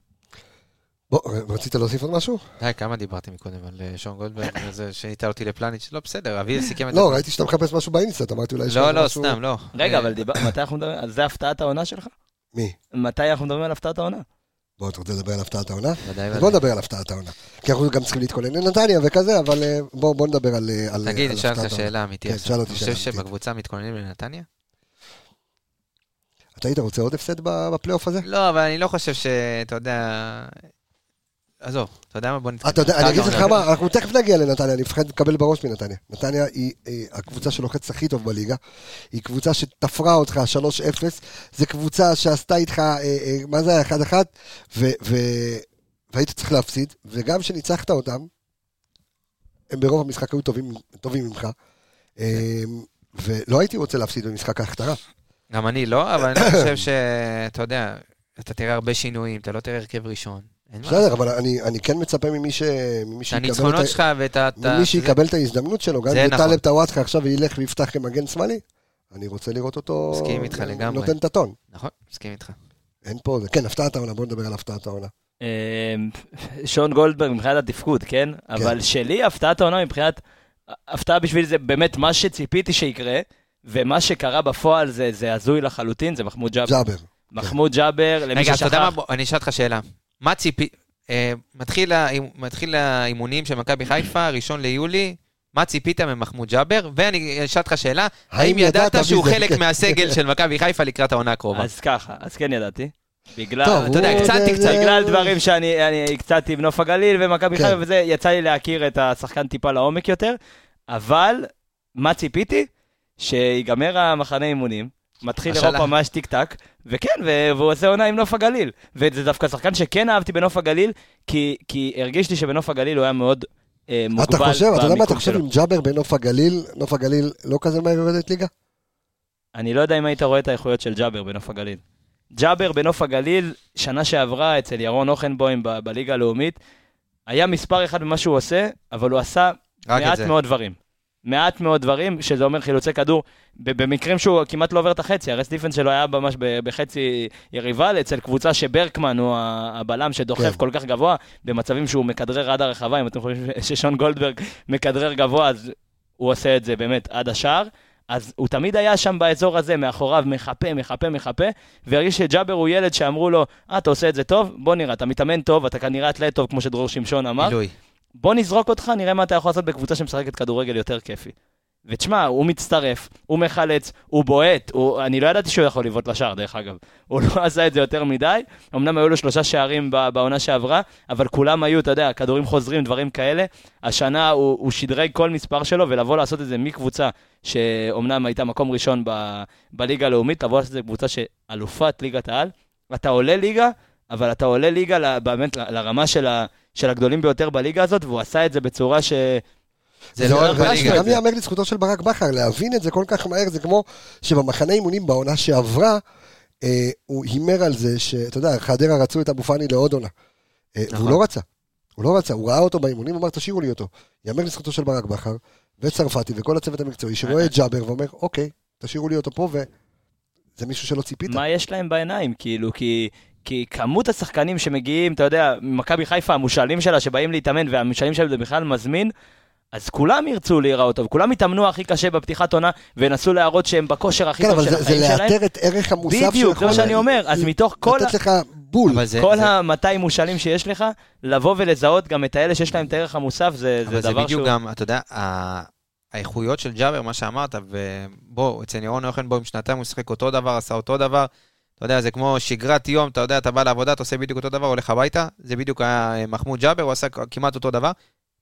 בוא, רצית להוסיף עוד משהו? די, כמה דיברתי מקודם על אה, שון גולדברג, וזה שהיית אותי לפלניץ', לא בסדר, אביל סיכם את לא, זה. ראיתי שאתה מחפש משהו באינסטנט, אמרתי אולי יש לא, לא, משהו- סתם, לא. רגע, אבל מתי אנחנו מדברים, אז זה הפתעת העונה שלך? מי? מתי אנחנו מדברים על הפתעת העונה? בוא, אתה רוצה לדבר על הפתעת העונה? ודאי, ודאי. בוא נדבר על הפתעת העונה. כי אנחנו גם צריכים להתכונן לנתניה וכזה, אבל אה, בוא בוא נדבר על אה, תגיד, הפתעת העונה. שאלה אמיתית. כן, עכשיו. שאל אותי אתה שאלה חושב אמיתית. שבקבוצה מתכוננים לנתניה? אתה היית רוצה עוד הפסד ב- בפלייאוף הזה? לא, אבל אני לא חושב ש... אתה יודע... עזוב, אתה יודע מה? בוא נתקדם. אתה יודע, אני אגיד לך העונה. מה, אנחנו תכף נגיע לנתניה, אני מפחד לקבל בראש מנתניה. נתניה היא אה, הקבוצה שלוחצת הכי טוב בליגה, היא קבוצה שתפרה אותך 3-0, זו קבוצה שעשתה איתך, אה, אה, מה זה היה, 1-1, ו- ו- והיית צריך להפסיד, וגם כשניצחת אותם, הם ברוב המשחק היו טובים, טובים ממך, ולא הייתי רוצה להפסיד במשחק ההכתרה. גם אני לא, אבל אני חושב שאתה יודע, אתה תראה הרבה שינויים, אתה לא תראה הרכב ראשון. בסדר, אבל אני אני כן מצפה ממי ש- ממי שיקבל את הניצחונות ה- שלך ואת ה... ה- ומי זה- שיקבל את ההזדמנות שלו, גם אם נכון. טלב טוואטחה עכשיו ילך ויפתח כמגן שמאלי, אני רוצה לראות אותו מסכים איתך לגמרי. נותן את הטון. נכון, מסכים איתך. אין פה, זה כן, הפתעת העונה, בוא נדבר על הפתעת העונה. אמ, שון גולדברג מבחינת התפקוד, כן? אבל שלי הפתעת העונה מבחינת... הפתעה בשביל זה באמת מה שציפיתי שיקרה, ומה שקרה בפועל זה זה הזוי לחלוטין, זה מחמוד ג'אבר. ג'אבר. מחמוד ג'אבר, למי רגע, אתה יודע מה? ששכח, אני אשאל אותך שאלה. מה ציפי... אה, מתחיל האימ- מתחיל האימונים של מכבי חיפה, ראשון ליולי, מה ציפית ממחמוד ג'אבר? ואני אשאל אותך שאלה, האם ידעת שהוא מזה? חלק. מהסגל של מכבי חיפה לקראת העונה הקרובה? אז ככה, אז כן ידעתי. בגלל, טוב, אתה יודע, הוא- קצת זה- בגלל דברים שאני אני הקצתי בנוף הגליל ומכבי כן. חיפה וזה, יצא לי להכיר את השחקן טיפה לעומק יותר, אבל מה ציפיתי? שיגמר המחנה אימונים, מתחיל. אירופה ממש טיק טק, וכן, והוא עושה עונה עם נוף הגליל. וזה דווקא שחקן שכן אהבתי בנוף הגליל, כי, כי הרגיש לי שבנוף הגליל הוא היה מאוד אה, מוגבל אתה חושב, אתה יודע מה אתה במיקום חושב שלו. עם ג'אבר בנוף הגליל, נוף הגליל לא כזה מהר יורדת ליגה? אני לא יודע אם היית רואה את האיכויות של ג'אבר בנוף הגליל. ג'אבר בנוף הגליל, שנה שעברה אצל ירון אוכנבוים ב- בליגה הלאומית, היה מספר אחד במה שהוא עושה, אבל הוא עשה מעט. מאוד דברים. מעט מאוד דברים, שזה אומר חילוצי כדור, במקרים שהוא כמעט לא עובר את החצי, הרס דיפנס שלו היה ממש בחצי יריבה, אצל קבוצה שברקמן הוא הבלם שדוחף כן. כל כך גבוה, במצבים שהוא מכדרר עד הרחבה, אם אתם חושבים ששון גולדברג מכדרר גבוה, אז הוא עושה את זה באמת עד השער. אז הוא תמיד היה שם באזור הזה, מאחוריו, מחפה, מחפה, מחפה, והרגיש שג'אבר הוא ילד שאמרו לו, אה, אתה עושה את זה טוב? בוא נראה, אתה מתאמן טוב, אתה כנראה אתלט טוב, כמו שדרור שמשון אמר. מילוי. בוא נזרוק אותך, נראה מה אתה יכול לעשות בקבוצה שמשחקת כדורגל יותר כיפי. ותשמע, הוא מצטרף, הוא מחלץ, הוא בועט, הוא... אני לא ידעתי שהוא יכול לבעוט לשער, דרך אגב. הוא לא [LAUGHS] עשה את זה יותר מדי, אמנם היו לו שלושה שערים בעונה שעברה, אבל כולם היו, אתה יודע, כדורים חוזרים, דברים כאלה. השנה הוא, הוא שדרג כל מספר שלו, ולבוא לעשות את זה מקבוצה שאומנם הייתה מקום ראשון ב- בליגה הלאומית, לבוא לעשות את זה קבוצה שאלופת ליגת העל. אתה עולה ליגה, אבל אתה עולה ליגה באמת ל- לרמה של, ה- של הגדולים ביותר בליגה הזאת, והוא עשה את זה בצורה ש... זה לא רק בליגה. גם ייאמר לזכותו של ברק בכר, להבין את זה כל כך מהר, זה כמו שבמחנה אימונים בעונה שעברה, אה, הוא הימר על זה שאתה יודע, חדרה רצו את אבו פאני לעוד עונה. אה, והוא נכון. לא רצה. הוא לא רצה, הוא ראה אותו באימונים, אמר תשאירו לי אותו. ייאמר לזכותו של ברק בכר, וצרפתי וכל הצוות המקצועי, שרואה את ג'אבר ואומר, אוקיי, תשאירו לי אותו פה, וזה מישהו שלא ציפית. מה יש להם בעיניים, כאילו, כי... כי כמות השחקנים שמגיעים, אתה יודע, ממכבי חיפה, המושאלים שלה שבאים להתאמן, והמושאלים שלהם זה בכלל מזמין, אז כולם ירצו להיראות טוב, כולם יתאמנו הכי קשה בפתיחת עונה, וינסו להראות שהם בכושר הכי כן, טוב אבל של זה- זה החיים שלהם. לאתר את ערך המוסף בדיוק, זה מה שאני אומר, אז מתוך כל ה- לתת לך בול. אבל זה- כל זה- ה-200 מושאלים שיש לך, לבוא ולזהות גם את האלה שיש להם את הערך המוסף, זה, אבל זה זה דבר בדיוק שהוא... גם, אתה יודע, ה- האיכויות של ג'אבר, מה שאמרת, ובוא, אצל ירון יוחנבוים שנתיים הוא שיחק אותו דבר, עשה אותו דבר. אתה יודע, זה כמו שגרת יום, אתה יודע, אתה בא לעבודה, אתה עושה בדיוק אותו דבר, הולך הביתה, זה בדיוק היה אה, מחמוד ג'אבר, הוא עשה כמעט אותו דבר.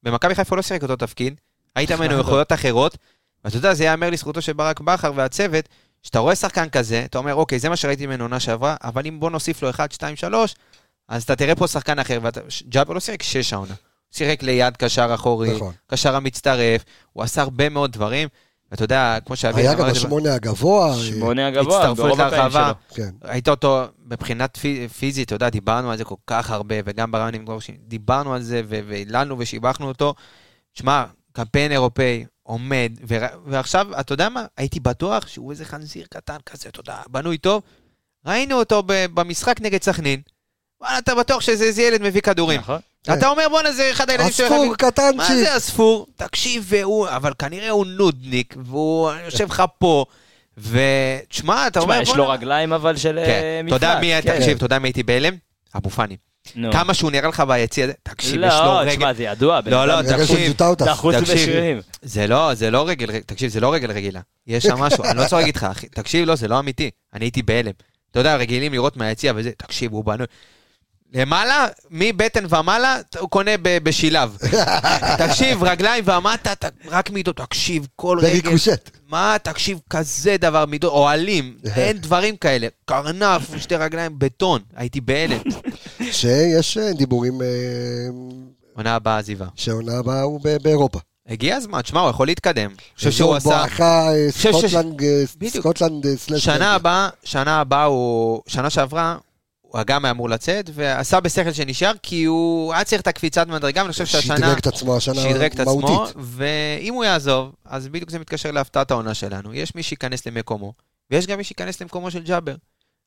במכבי חיפה הוא לא שיחק אותו תפקיד, היית ממנו איכויות אחרות, ואתה יודע, זה ייאמר לזכותו של ברק בכר והצוות, שאתה רואה שחקן כזה, אתה אומר, אוקיי, זה מה שראיתי ממנו עונה שעברה, אבל אם בוא נוסיף לו 1, 2, 3, אז אתה תראה פה שחקן אחר, וג'אבר לא שיחק 6 העונה. הוא שיחק ליד קשר אחורי, נכון. קשר המצטרף, הוא עשה הרבה מאוד דברים, ואתה יודע, כמו שאבי היה גם השמונה הגבוה. אה, שמונה הגבוה, הצטרפות הפעמים להרחבה. כן. ראית אותו מבחינת פי- פיזית, אתה יודע, דיברנו על זה כל כך הרבה, וגם ברעיון עם גורשי, דיברנו על זה, והיללנו ושיבחנו אותו. שמע, קמפיין אירופאי, עומד. ועכשיו, אתה יודע מה? הייתי בטוח שהוא איזה חנזיר קטן כזה, אתה יודע, בנוי טוב. ראינו אותו במשחק נגד סכנין. וואלה, אתה בטוח שזה איזה ילד מביא כדורים. נכון. אתה אומר, בואנה, זה אחד הילדים שלך. הספור מה קטנצ'יק. זה הספור? תקשיב, והוא, אבל כנראה הוא נודניק, והוא יושב לך פה, ותשמע, אתה אומר, תשמע, יש לו רגליים אבל של אה, כן, מפלט. יודע מי, כן. תקשיב, יודע מי הייתי בהלם? אבו פאני. כמה שהוא נראה לך ביציע, הזה, תקשיב, יש לו לא, רגל. תשמע, זה ידוע. לא, לא, תקשיב. תקשיב. זה לא, זה לא רגל, תקשיב, זה לא רגל רגילה. יש שם משהו, אני לא רוצה להגיד לך, אחי, תקשיב, לא, זה לא אמיתי. אני הייתי בהלם. אתה יודע, רגילים לראות מהיציע וזה, תקשיב, הוא בנוי. למעלה, מבטן ומעלה, הוא קונה ב- בשילב. [LAUGHS] תקשיב, רגליים ומטה, ת- רק מידות, תקשיב, כל רגל. בריקושט. מה, תקשיב, כזה דבר, מידות, אוהלים, [LAUGHS] אין דברים כאלה. קרנף, שתי רגליים, בטון, הייתי בהלם. [LAUGHS] שיש אה, דיבורים אה, עונה הבאה עזיבה. שהעונה הבאה הוא ב- באירופה. הגיע הזמן, תשמע, הוא יכול להתקדם. אני חושב שהוא עשה... בואכה אה, סקוטלנד. סקוטלנד. שנה הבאה, שנה הבאה הוא... שנה שעברה, הוא גם היה אמור לצאת, ועשה בשכל שנשאר, כי הוא היה צריך את הקפיצת מדרגה, ואני חושב שהשנה... שדרג את עצמו השנה שדרג את עצמו, מהותית. ואם הוא יעזוב, אז בדיוק זה מתקשר להפתעת העונה שלנו. יש מי שייכנס למקומו, ויש גם מי שייכנס למקומו של ג'אבר.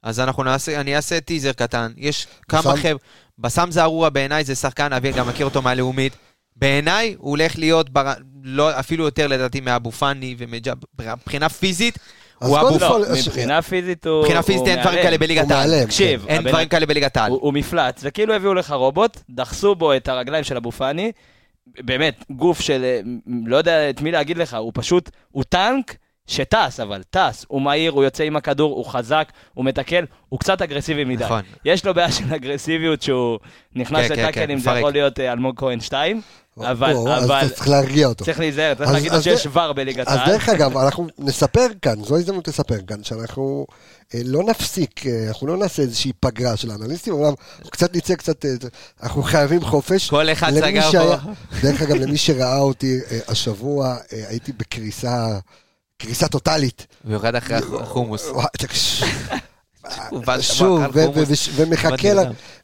אז אנחנו נעשה, אני אעשה טיזר קטן, יש כמה? חבר'ה, בסם זערורה בעיניי זה שחקן, אבי גם מכיר אותו מהלאומית. בעיניי הוא הולך להיות, בר... לא, אפילו יותר לדעתי מאבו פאני ומג'אבר, מבחינה פיזית, הוא אבו אז- מבחינה פיזית הוא... מבחינה פיזית אין דברים. כאלה בליגת העל. מהלם, תקשיב, אין דברים כאלה בליגת העל. הוא, הוא מפלט, זה כאילו הביאו לך רובוט, דחסו בו את הרגליים של אבו פאני, באמת, גוף של, לא יודע את מי להגיד לך, הוא פשוט, הוא טנק שטס, אבל טס, הוא מהיר, הוא יוצא עם הכדור, הוא חזק, הוא מתקל, הוא קצת אגרסיבי מדי. נכון. יש לו בעיה של אגרסיביות שהוא נכנס כן, כן, לטאקלים, כן, זה. יכול להיות אה, אלמוג כהן 2, אבל, או, אז אבל, אתה צריך להרגיע אותו. צריך להיזהר, צריך אז- להגיד אז שיש ור בליגת אז העל. דרך אגב, אנחנו נספר כאן, זו הזדמנות לספר כאן, שאנחנו אה, לא נפסיק, אה, אנחנו לא נעשה איזושהי פגרה של האנליסטים, אומנם אנחנו קצת נצא קצת, אה, אנחנו חייבים חופש. כל אחד סגר שהיה- פה. דרך אגב, למי שראה אותי אה, השבוע, אה, הייתי בקריסה, קריסה טוטאלית. במיוחד אחרי החומוס. שוב,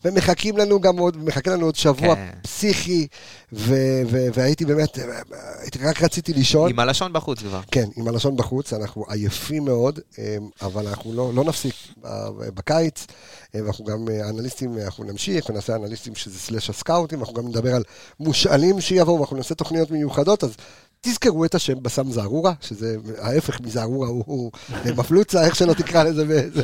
ומחכים לנו גם עוד, מחכה לנו עוד שבוע כן. פסיכי, והייתי באמת, אה, רק רציתי לישון. עם הלשון בחוץ כבר. כן, עם הלשון בחוץ, אנחנו עייפים מאוד, אה, אבל אנחנו לא, לא נפסיק אה, בקיץ, ואנחנו גם אנליסטים, אנחנו נמשיך ונעשה אנליסטים שזה סלאש הסקאוטים, אנחנו גם נדבר על מושאלים שיבואו, ואנחנו נעשה תוכניות מיוחדות, אז תזכרו את השם בסם זערורה, שזה ההפך מזערורה, הוא- הוא מפלוצה, איך שלא תקרא לזה, וזה-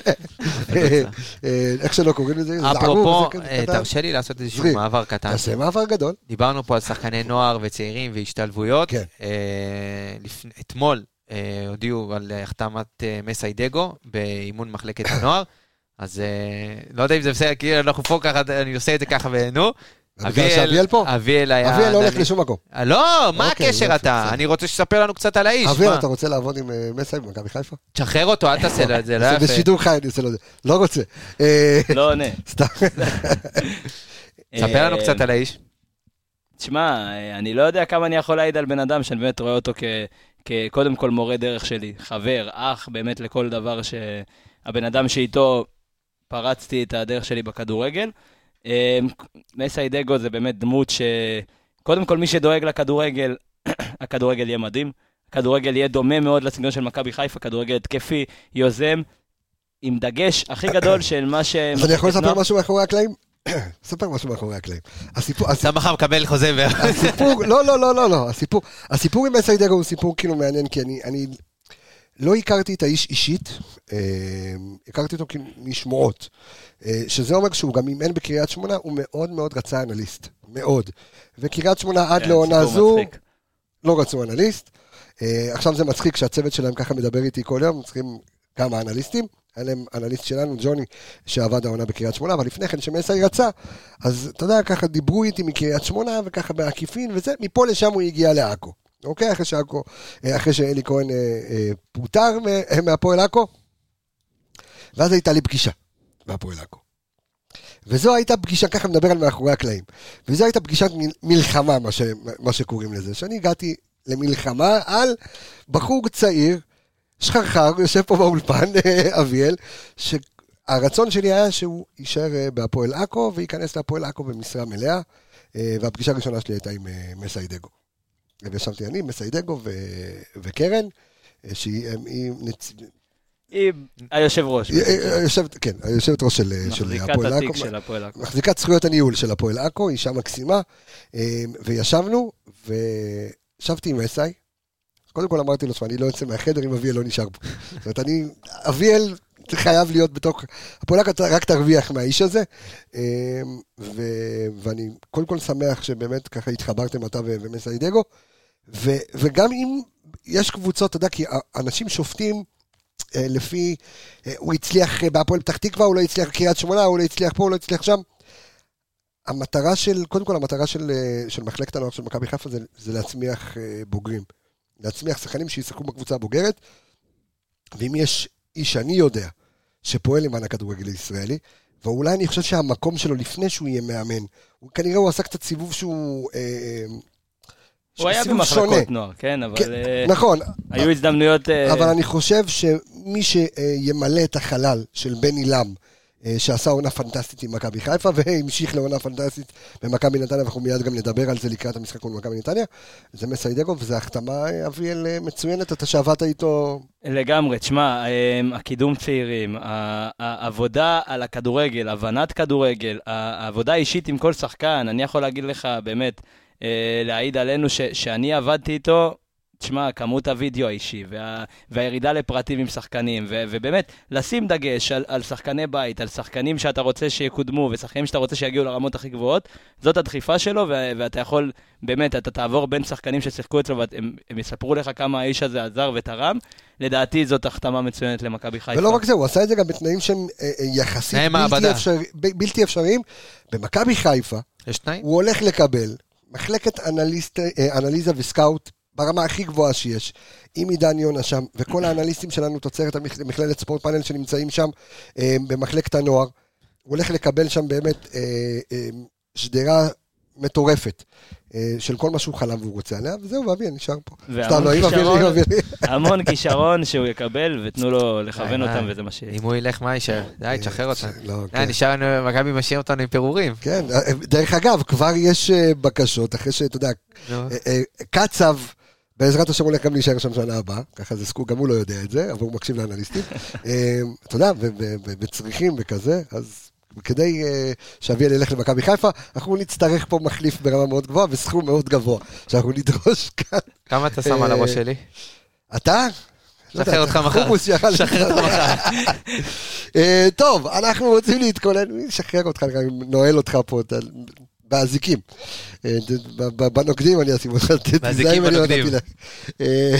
אה, איך שלא קוראים לזה, זערור, אפרופו, אה. תרשה לי לעשות איזשהו. מעבר קטן. תעשה מעבר גדול. דיברנו פה על שחקני נוער וצעירים והשתלבויות. כן. אה, אתמול אה, הודיעו על אה, החתמת אה, מסיידגו באימון מחלקת הנוער. אז אה, לא יודע אם זה בסדר, כי אנחנו פה ככה, אני עושה את זה ככה ונו. בגלל שאביאל פה? אביאל היה... אביאל לא הולך לשום מקום. אה, לא, מה אוקיי, הקשר אתה? אני רוצה שתספר לנו קצת על האיש. אביאל? אתה רוצה לעבוד עם אה, מסי במכבי חיפה? תשחרר אותו, אל תעשה לו את זה, לא [LAUGHS] זה יפה. בשידור חי, אני עושה לו את זה. לא רוצה. אה, לא עונה. [LAUGHS] סתם. [LAUGHS] ספר לנו אה, קצת על האיש. תשמע, אני לא יודע כמה אני יכול להעיד על בן אדם שאני באמת רואה אותו. כקודם כל מורה דרך שלי, חבר, אח, באמת לכל דבר שהבן אדם שאיתו פרצתי את הדרך שלי בכדורגל. אה, מסיידגו זה באמת דמות ש... קודם כל, מי שדואג לכדורגל, [CLEARS THROAT] הכדורגל יהיה מדהים. הכדורגל יהיה דומה מאוד לסגנון של מכבי חיפה, כדורגל התקפי, יוזם, עם דגש הכי גדול של מה ש... אז אני יכול לספר משהו מאחורי הקלעים? [CLEARS THROAT] אספר משהו מאחורי הקלעים. הסיפור, אתה מחר מקבל חוזה ו... הסיפור, לא, לא, לא, לא, לא, הסיפור, הסיפור עם מסיידגו הוא סיפור כאילו מעניין, כי אני, אני לא הכרתי את האיש אישית, אה, הכרתי אותו משמועות, אה, שזה אומר שהוא גם אימן בקריית שמונה, הוא מאוד מאוד רצה אנליסט, מאוד. וקריית שמונה עד כן, לעונה זו. לא רצו אנליסט. אה, עכשיו זה מצחיק שהצוות שלהם ככה מדבר איתי כל יום, צריכים כמה אנליסטים. היה להם אנליסט שלנו, ג'וני, שעבד העונה בקריית שמונה, אבל לפני כן, שמסי רצה, אז אתה יודע, ככה דיברו איתי מקריית שמונה, וככה בעקיפין, וזה, מפה לשם הוא הגיע לעכו. אוקיי? אחרי שעכו, אה, אחרי שאלי כהן אה, אה, פוטר מהפועל עכו, ואז הייתה לי פגישה מהפועל עכו. וזו הייתה פגישה, ככה מדבר על מאחורי הקלעים. וזו הייתה פגישת מל- מלחמה, מה, ש, מה שקוראים לזה. שאני הגעתי למלחמה על בחור צעיר, שחרחר, יושב פה באולפן, אביאל, שהרצון שלי היה שהוא יישאר בהפועל עכו, וייכנס להפועל עכו במשרה מלאה, אה, והפגישה הראשונה שלי הייתה עם מסיידגו. וישבתי אני, מסיידגו ו... וקרן, אה, שהיא היא נצ... היא היושב ראש. היא- היא- יושבת, כן, היושבת ראש של, של מחזיקת הפועל התיק עכו. של הפועל עכו. מחזיקת זכויות הניהול של הפועל עכו, אישה מקסימה, אה, וישבנו, וישבתי עם אסאי. קודם כל אמרתי לו, שמע, אני לא יוצא מהחדר אם אביאל לא נשאר פה. זאת אומרת, אני, אביאל חייב להיות בתוך, הפועל רק תרוויח מהאיש הזה, אה, ו- ואני קודם כל שמח שבאמת ככה התחברתם אתה ומסיידגו, וגם אם יש קבוצות, אתה יודע, כי אנשים שופטים אה, לפי, אה, הוא הצליח בהפועל פתח תקווה, הוא לא הצליח בקריית שמונה, הוא לא הצליח פה, הוא לא הצליח שם. המטרה של, קודם כל המטרה של, של מחלקת הנוער של מכבי חיפה זה, זה להצמיח בוגרים. להצמיח שחקנים שישחקו בקבוצה הבוגרת, ואם יש איש שאני יודע שפועל למען הכדורגל הישראלי, ואולי אני חושב שהמקום שלו לפני שהוא יהיה מאמן, הוא כנראה הוא עשה קצת סיבוב שהוא... אה, הוא היה במחלקות נוער, כן, אבל כן, אה, נכון, היו הזדמנויות... אה, אבל אני חושב שמי שימלא את החלל של בני לם, אה, שעשה עונה פנטסטית עם מכבי חיפה, והמשיך לעונה פנטסטית במכבי נתניה, ואנחנו מיד גם נדבר על זה לקראת המשחק מול מכבי נתניה, זה מסיידגו, וזו החתמה, אה, אביאל, אה, מצוינת, אתה שעבדת איתו... לגמרי, תשמע, הקידום צעירים, העבודה על הכדורגל, הבנת כדורגל, העבודה האישית עם כל שחקן, אני יכול להגיד לך, באמת, אה, להעיד עלינו ש- שאני עבדתי איתו, תשמע, כמות הוידאו האישי, וה, והירידה לפרטים עם שחקנים, ו, ובאמת, לשים דגש על, על שחקני בית, על שחקנים שאתה רוצה שיקודמו, ושחקנים שאתה רוצה שיגיעו לרמות הכי גבוהות, זאת הדחיפה שלו, ו, ואתה יכול, באמת, אתה תעבור בין שחקנים ששיחקו אצלו, והם הם יספרו לך כמה האיש הזה עזר ותרם. לדעתי זאת החתמה מצוינת למכבי חיפה. ולא רק זה, הוא עשה את זה גם בתנאים שהם אה, אה, יחסית בלתי. אפשר, ב- בלתי אפשריים. במכבי חיפה, יש תנאים? הוא הולך לקבל מחלקת אנליסט, אה, אנליזה וסקאוט ברמה הכי גבוהה שיש, עם עידן יונה שם, וכל האנליסטים שלנו תוצרת המכ- מכללת ספורט פאנל שנמצאים שם אה, במחלקת הנוער. הוא הולך לקבל שם באמת אה, אה, שדרה מטורפת אה, של כל מה שהוא חלם והוא רוצה עליה, וזהו, ואביאל נשאר פה. והמון סתם, לא, אם אביאל. המון כישרון שהוא יקבל, ותנו לו לכוון די, אותם, די. וזה מה שיהיה. אם הוא ילך, מה יישאר? די, תשחרר אותנו. לא, די, כן. נשאר לנו, מכבי משאיר אותנו עם פירורים. כן, אה, דרך אגב, כבר יש אה, בקשות, אחרי שאתה יודע. אה, אה, קצב, בעזרת השם הולך גם להישאר שם שנה הבאה, ככה זה סקופ, גם הוא לא יודע את זה, אבל הוא מקשיב לאנליסטים. [LAUGHS] אה, אתה יודע, וצריכים וכזה, אז כדי אה, שאביאל ילך למכבי חיפה, אנחנו נצטרך פה מחליף ברמה מאוד גבוהה וסכום מאוד גבוה, שאנחנו נדרוש [LAUGHS] כאן. כמה אתה שם על הראש שלי? אתה? לא שחרר אותך מחר. חומוס שחרר אותך מחר. [LAUGHS] אה, טוב, אנחנו רוצים להתכונן, מי ישחרר אותך, נועל אותך פה באזיקים. אה, ד- ב- ב- בנוקדים אני אשים אותך, ת- באזיקים תיזהר אם אני. נתתי לך. אה,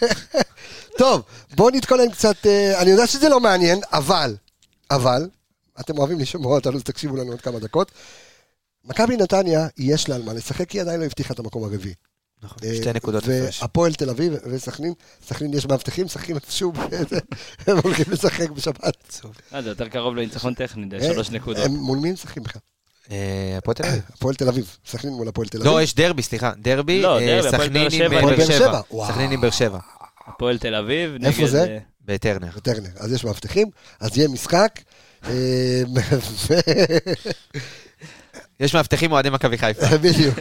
[LAUGHS] טוב, בואו נתכונן קצת, אה, אני יודע שזה לא מעניין, אבל, אבל, אתם אוהבים לשמוע אותנו, אז תקשיבו לנו עוד כמה דקות. מכבי נתניה, יש לה על מה לשחק, כי היא עדיין לא הבטיחה את המקום הרביעי. נכון, שתי נקודות הפרש. והפועל תל אביב וסכנין, סכנין יש מאבטחים, משחקים [LAUGHS] איפשהו, [LAUGHS] הם הולכים לשחק בשבת. זה יותר קרוב לניצחון טכני, זה שלוש נקודות. מול מי הם משחקים בכלל? אה, הפועל תל אביב. הפועל תל אביב, סכנין מול הפועל תל אביב. לא, יש דרבי, סליחה. דרבי, לא, אה, סכנין עם. אה, באר שבע. סכנין עם באר שבע. הפועל תל אביב, נגד... איפה זה? בטרנר. טרנר, אז יש מאבטחים, אז יהיה משחק. [LAUGHS] יש מאבטחים אוהדי מכבי חיפה. [LAUGHS] בדיוק,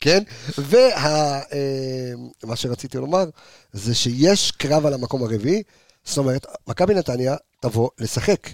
כן? ומה שרציתי לומר, זה שיש קרב על המקום הרביעי, זאת אומרת, מכבי נתניה תבוא לשחק.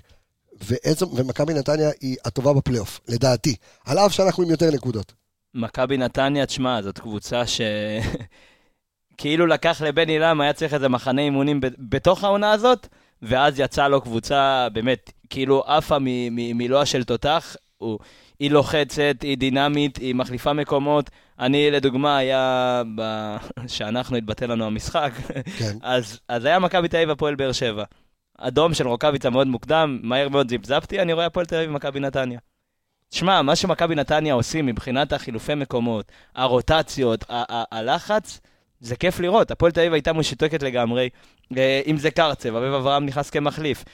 ומכבי נתניה היא הטובה בפלייאוף, לדעתי. על אף שאנחנו עם יותר נקודות. מכבי נתניה, תשמע, זאת קבוצה ש... [LAUGHS] כאילו לקח לבני לם, היה צריך איזה מחנה אימונים ב- בתוך העונה הזאת, ואז יצאה לו קבוצה, באמת, כאילו עפה מלוע של תותח. הוא, היא לוחצת, היא דינמית, היא מחליפה מקומות. אני, לדוגמה, היה... ב... [LAUGHS] שאנחנו, התבטל לנו המשחק, כן. [LAUGHS] אז, אז היה מכבי תל אביב הפועל באר שבע. אדום של רוקאביצה מאוד מוקדם, מהר מאוד זיפזפתי, אני רואה הפועל תל אביב ומכבי נתניה. תשמע, מה שמכבי נתניה עושים מבחינת החילופי מקומות, הרוטציות, הלחץ, זה כיף לראות. הפועל תל אביב הייתה משותקת לגמרי. אה, אם זה קרצב, אביב אברהם נכנס כמחליף,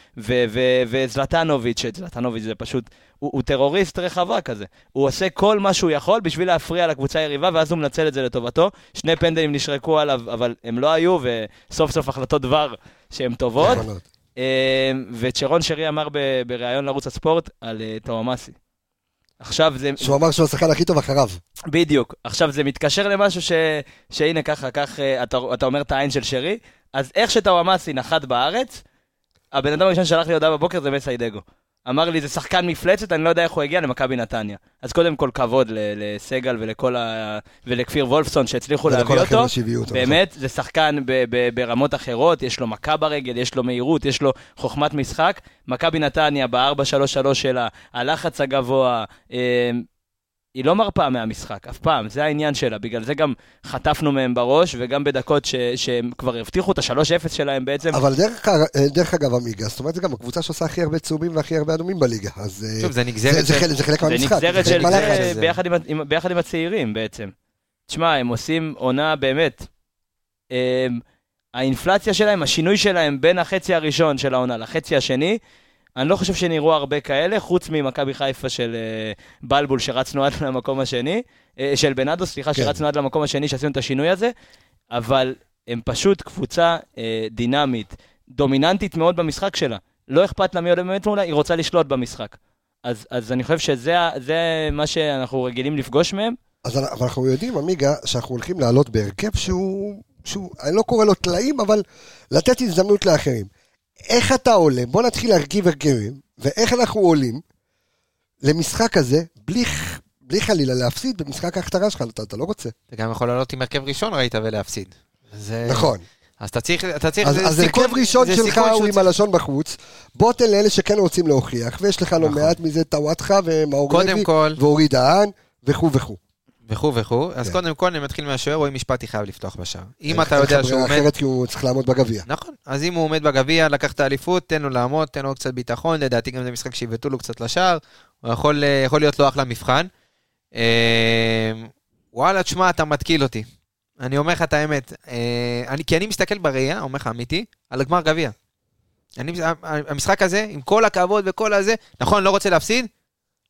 וזלטנוביץ', זלטנוביץ' זה פשוט, הוא, הוא טרוריסט רחבה כזה. הוא עושה כל מה שהוא יכול בשביל להפריע לקבוצה היריבה, ואז הוא מנצל את זה לטובתו. שני פנדלים נשרקו עליו, אבל הם לא היו, וסוף סוף החלטות דבר שהן טובות. אה, וצ'רון שרי אמר בריאיון לערוץ הספורט על אה, טאומאסי. עכשיו זה, שהוא אמר שהוא השחקן הכי טוב אחריו. בדיוק, עכשיו זה מתקשר למשהו ש... שהנה ככה, כך אה, אתה, אתה אומר את העין של שרי, אז איך שטאומאסי נחת בארץ, הבן אדם הראשון ששלח לי הודעה בבוקר זה מסיידגו. אמר לי, זה שחקן מפלצת, אני לא יודע איך הוא הגיע למכבי נתניה. אז קודם כל כבוד לסגל ולכל ה... ולכפיר וולפסון שהצליחו ולכל להביא החבר'ה אותו. שהביאו אותו, באמת, זה שחקן ב- ב- ברמות אחרות, יש לו מכה ברגל, יש לו מהירות, יש לו חוכמת משחק. מכבי נתניה ב-4-3-3 שלה, הלחץ הגבוה, אה, היא לא מרפה מהמשחק, אף פעם, זה העניין שלה. בגלל זה גם חטפנו מהם בראש, וגם בדקות ש- שהם כבר הבטיחו את ה-3-0 שלהם בעצם. אבל דרך, דרך אגב, עמיגה, זאת אומרת, זה גם הקבוצה שעושה הכי הרבה צהובים והכי הרבה אדומים בליגה. אז אה, שוב, זה זה, נגזרת זה, של- חלק, זה חלק זה מהמשחק. נגזרת חלק של. זה הזה. ביחד עם, עם, ביחד עם הצעירים בעצם. תשמע, הם עושים עונה באמת. הם, האינפלציה שלהם, השינוי שלהם בין החצי הראשון של העונה לחצי השני, אני לא חושב שנראו הרבה כאלה, חוץ ממכבי חיפה של אה, בלבול שרצנו עד [LAUGHS] למקום השני, אה, של בנאדו, סליחה, כן. שרצנו עד למקום השני שעשינו את השינוי הזה, אבל הם פשוט קבוצה אה, דינמית, דומיננטית מאוד במשחק שלה. לא אכפת לה מי עולה באמת מולה, היא רוצה לשלוט במשחק. אז, אז אני חושב שזה מה שאנחנו רגילים לפגוש מהם. אז אבל אנחנו יודעים, עמיגה, שאנחנו הולכים לעלות בהרכב שהוא, שהוא, אני לא קורא לו טלאים, אבל לתת הזדמנות לאחרים. איך אתה עולה? בוא נתחיל להרכיב הרכבים, ואיך אנחנו עולים למשחק הזה, בלי, בלי חלילה להפסיד במשחק ההכתרה שלך, אתה, אתה לא רוצה. אתה גם יכול לעלות עם הרכב ראשון, ראית, ולהפסיד. זה- נכון. אז אתה צריך, אתה צריך, אז, זה אז הרכב ראשון שלך הוא עם צריך- הלשון בחוץ, בוא תן לאלה שכן רוצים להוכיח, ויש לך לא נכון. מעט מזה טוואטחה ומאור קודם לוי כל, ואורי דהן וכו' וכו'. וכו' וכו', אז כן. קודם כל אני מתחיל מהשוער, רואים משפטי חייב לפתוח בשער. אם לך- אתה יודע שהוא עומד... אחרת כי הוא צריך לעמוד בגביע. נכון, אז אם הוא עומד בגביע, לקח את האליפות, תן לו לעמוד, תן לו קצת ביטחון, לדעתי גם זה משחק שיבטאו לו קצת לשער, הוא יכול, אה, יכול להיות לו אחלה מבחן. אה, וואלה, תשמע, אתה מתקיל אותי. אני אומר לך את האמת, אה, אני, כי אני מסתכל בראייה, אומר לך אמיתי, על הגמר גביע. המשחק הזה, עם כל הכבוד וכל הזה, נכון, לא רוצה להפסיד,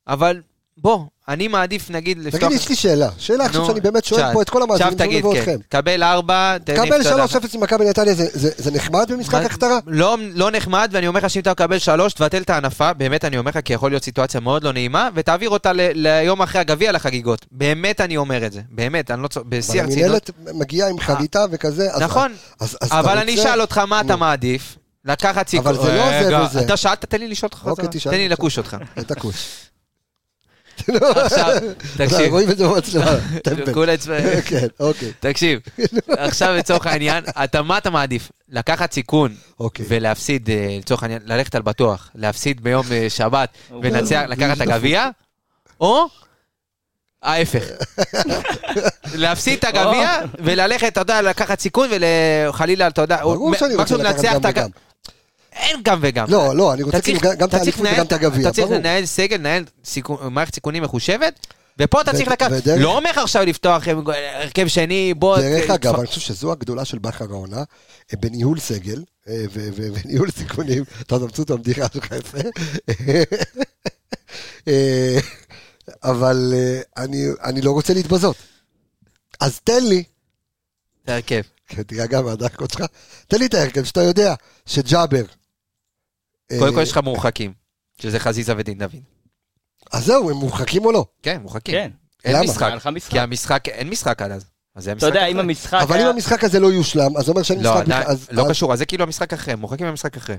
אבל בוא, אני מעדיף נגיד לפתוח... תגיד יש לי שאלה. שאלה עכשיו שאני באמת שואל. פה את כל המאזינים תגיד, שלנו כן, ואתכם. קבל ארבע, תניף קבל את הדף. 3-0 עם מכבי נתניה זה- זה זה נחמד במשחק הכתרה? לא, לא נחמד, ואני אומר לך שאם אתה מקבל שלוש, תבטל את ההנפה, באמת אני אומר לך, כי יכול להיות סיטואציה מאוד לא נעימה, ותעביר אותה ל- ליום אחרי הגביע לחגיגות. באמת אני אומר את זה, באמת, אני לא צוחק, בשיא אבל הרצינות. המינהלת מגיעה עם חריטה וכזה. אז- נכון, אבל אני אשאל אותך מה אתה. מעדיף, לקחת סיכון. אבל זה לא זה וזה. אתה שאלת, תן לי לשאול אותך אוקיי. תשאל. תן לי לקוש אותך. [LAUGHS] את הכוש. עכשיו, [LAUGHS] תקשיב. רואים את זה במצלמה. [LAUGHS] כולה אצבע- [LAUGHS] כן, אוקיי, תקשיב, עכשיו לצורך העניין, אתה מה אתה מעדיף? לקחת סיכון אוקיי. ולהפסיד, אה, לצורך העניין, ללכת על בטוח, להפסיד ביום אה, שבת ולנצח, לקחת את הגביע, או ההפך. להפסיד את הגביע וללכת, אתה יודע, לקחת סיכון וחלילה, אתה יודע, ברור שאני רוצה מקסימום לקחת לנצח גם את הג- וגם. אין גם וגם. לא, לא, אני רוצה כאילו גם את האליפות וגם את הגביע, אתה צריך ברור. לנהל סגל, לנהל מערכת סיכונים מחושבת, ופה אתה צריך לקחת, לא אומר לך עכשיו לפתוח אה, הרכב שני, בוא... דרך אה, אגב, תפ- אני חושב שזו הגדולה של בכר העונה, אה, בניהול סגל וניהול סיכונים. אתה מבסוט מהבדיחה שלך יפה. אבל אני- לא רוצה להתבזות. אז תן לי, זה הרכב. כן, תירגע מהדקות שלך, תן לי את ההרכב שאתה יודע שג'אבר. קודם אה, כל יש לך מורחקים, שזה חזיזה ודין דוד. אז זהו, הם מורחקים או לא? כן, מורחקים. כן. אין למה? משחק. היה לך משחק. כי המשחק, אין משחק עד אז. אז זה אתה יודע, אחרי. אם המשחק אבל אם היה... המשחק הזה לא יושלם, אז זה אומר שאין לא, משחק בכלל. אז- לא אז- קשור, אז זה כאילו המשחק אחרי, מורחקים במשחק אחרי.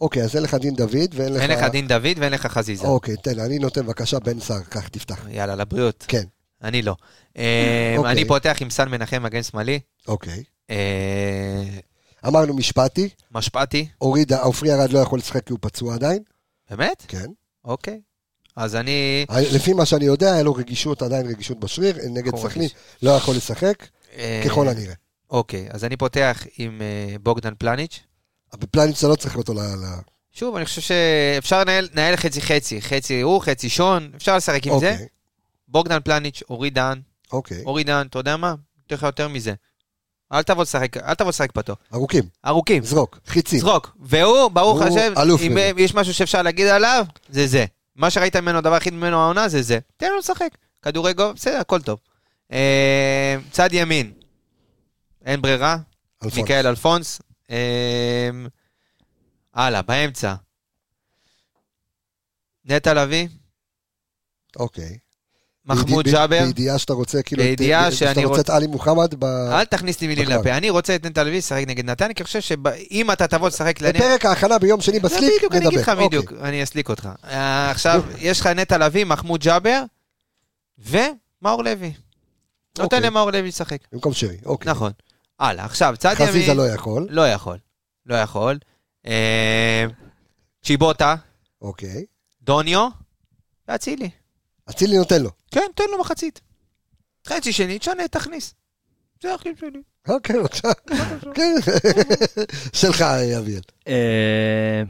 אוקיי, אז אין לך דין דוד ואין לך... אין לך דין דוד ואין לך חזיזה. אוקיי, תן, אני נותן בבקשה בן סער, קח, תפתח. יאללה, לבריאות. כן, אני לא. [CLEARS THROAT] אה, אוקיי. אני פותח עם סן מנחם מגן שמאלי. אוקיי. אמרנו משפטי, משפטי. הוריד, עופרי ארד לא יכול לשחק כי הוא פצוע עדיין, באמת? כן. אוקיי. אז אני... לפי מה שאני יודע, היה לו רגישות, עדיין רגישות בשריר, נגד סכנין. לא יכול לשחק, אה, ככל הנראה. אוקיי, אז אני פותח עם אה, בוגדן פלניץ'. אבל פלניץ' אתה לא צריך אותו ל... שוב, אני חושב שאפשר לנהל, לנהל חצי חצי, חצי הוא, חצי שון, אפשר לשחק עם זה. אוקיי, בוגדן פלניץ', אורי דהן, אוקיי. אורי דהן, אתה יודע מה? אתן לך יותר מזה. אל תבוא לשחק, אל תבוא לשחק פתו. ארוכים, ארוכים, זרוק, חיצים. זרוק. והוא, ברוך הוא השם, אלוף אם בזה. יש משהו שאפשר להגיד עליו, זה זה. מה שראית ממנו, הדבר היחיד ממנו העונה, זה זה. תן לו לשחק. כדורי גובה, בסדר, הכל טוב. אה, צד ימין, אין ברירה, אלפונס. מיקאל אלפונס. אה, הלאה, באמצע. נטע לביא, אוקיי. מחמוד ג'אבר. בידיעה שאתה רוצה, כאילו, בידיעה שאתה שאני רוצה רוצ- את עלי מוחמד ב... אל תכניס לי מילים. לפה. אני רוצה את נטע לביא לשחק נגד נתניה, כי אני חושב שאם אתה תבוא לשחק... בפרק ההכנה ביום שני זה בסליק, בדיוק, אני אגיד לך נדבר. בדיוק, אוקיי. אני אסליק אותך. אה, עכשיו, יש לך נטע לביא, מחמוד ג'אבר, ומאור לוי. נותן אוקיי. למאור לוי לשחק. במקום שרי, אוקיי. נכון. הלאה, עכשיו, צד ימין... חזיזה לא יכול, לא יכול. לא יכול. אה, צ'יבוטה, אוקיי. דוניו, ואצילי. אצילי נותן לו. כן, תן לו מחצית. חצי שני, תשנה, תכניס. זה האחים שלי. אוקיי, [LAUGHS] בבקשה. כן. [LAUGHS] שלך, אביאל. אה,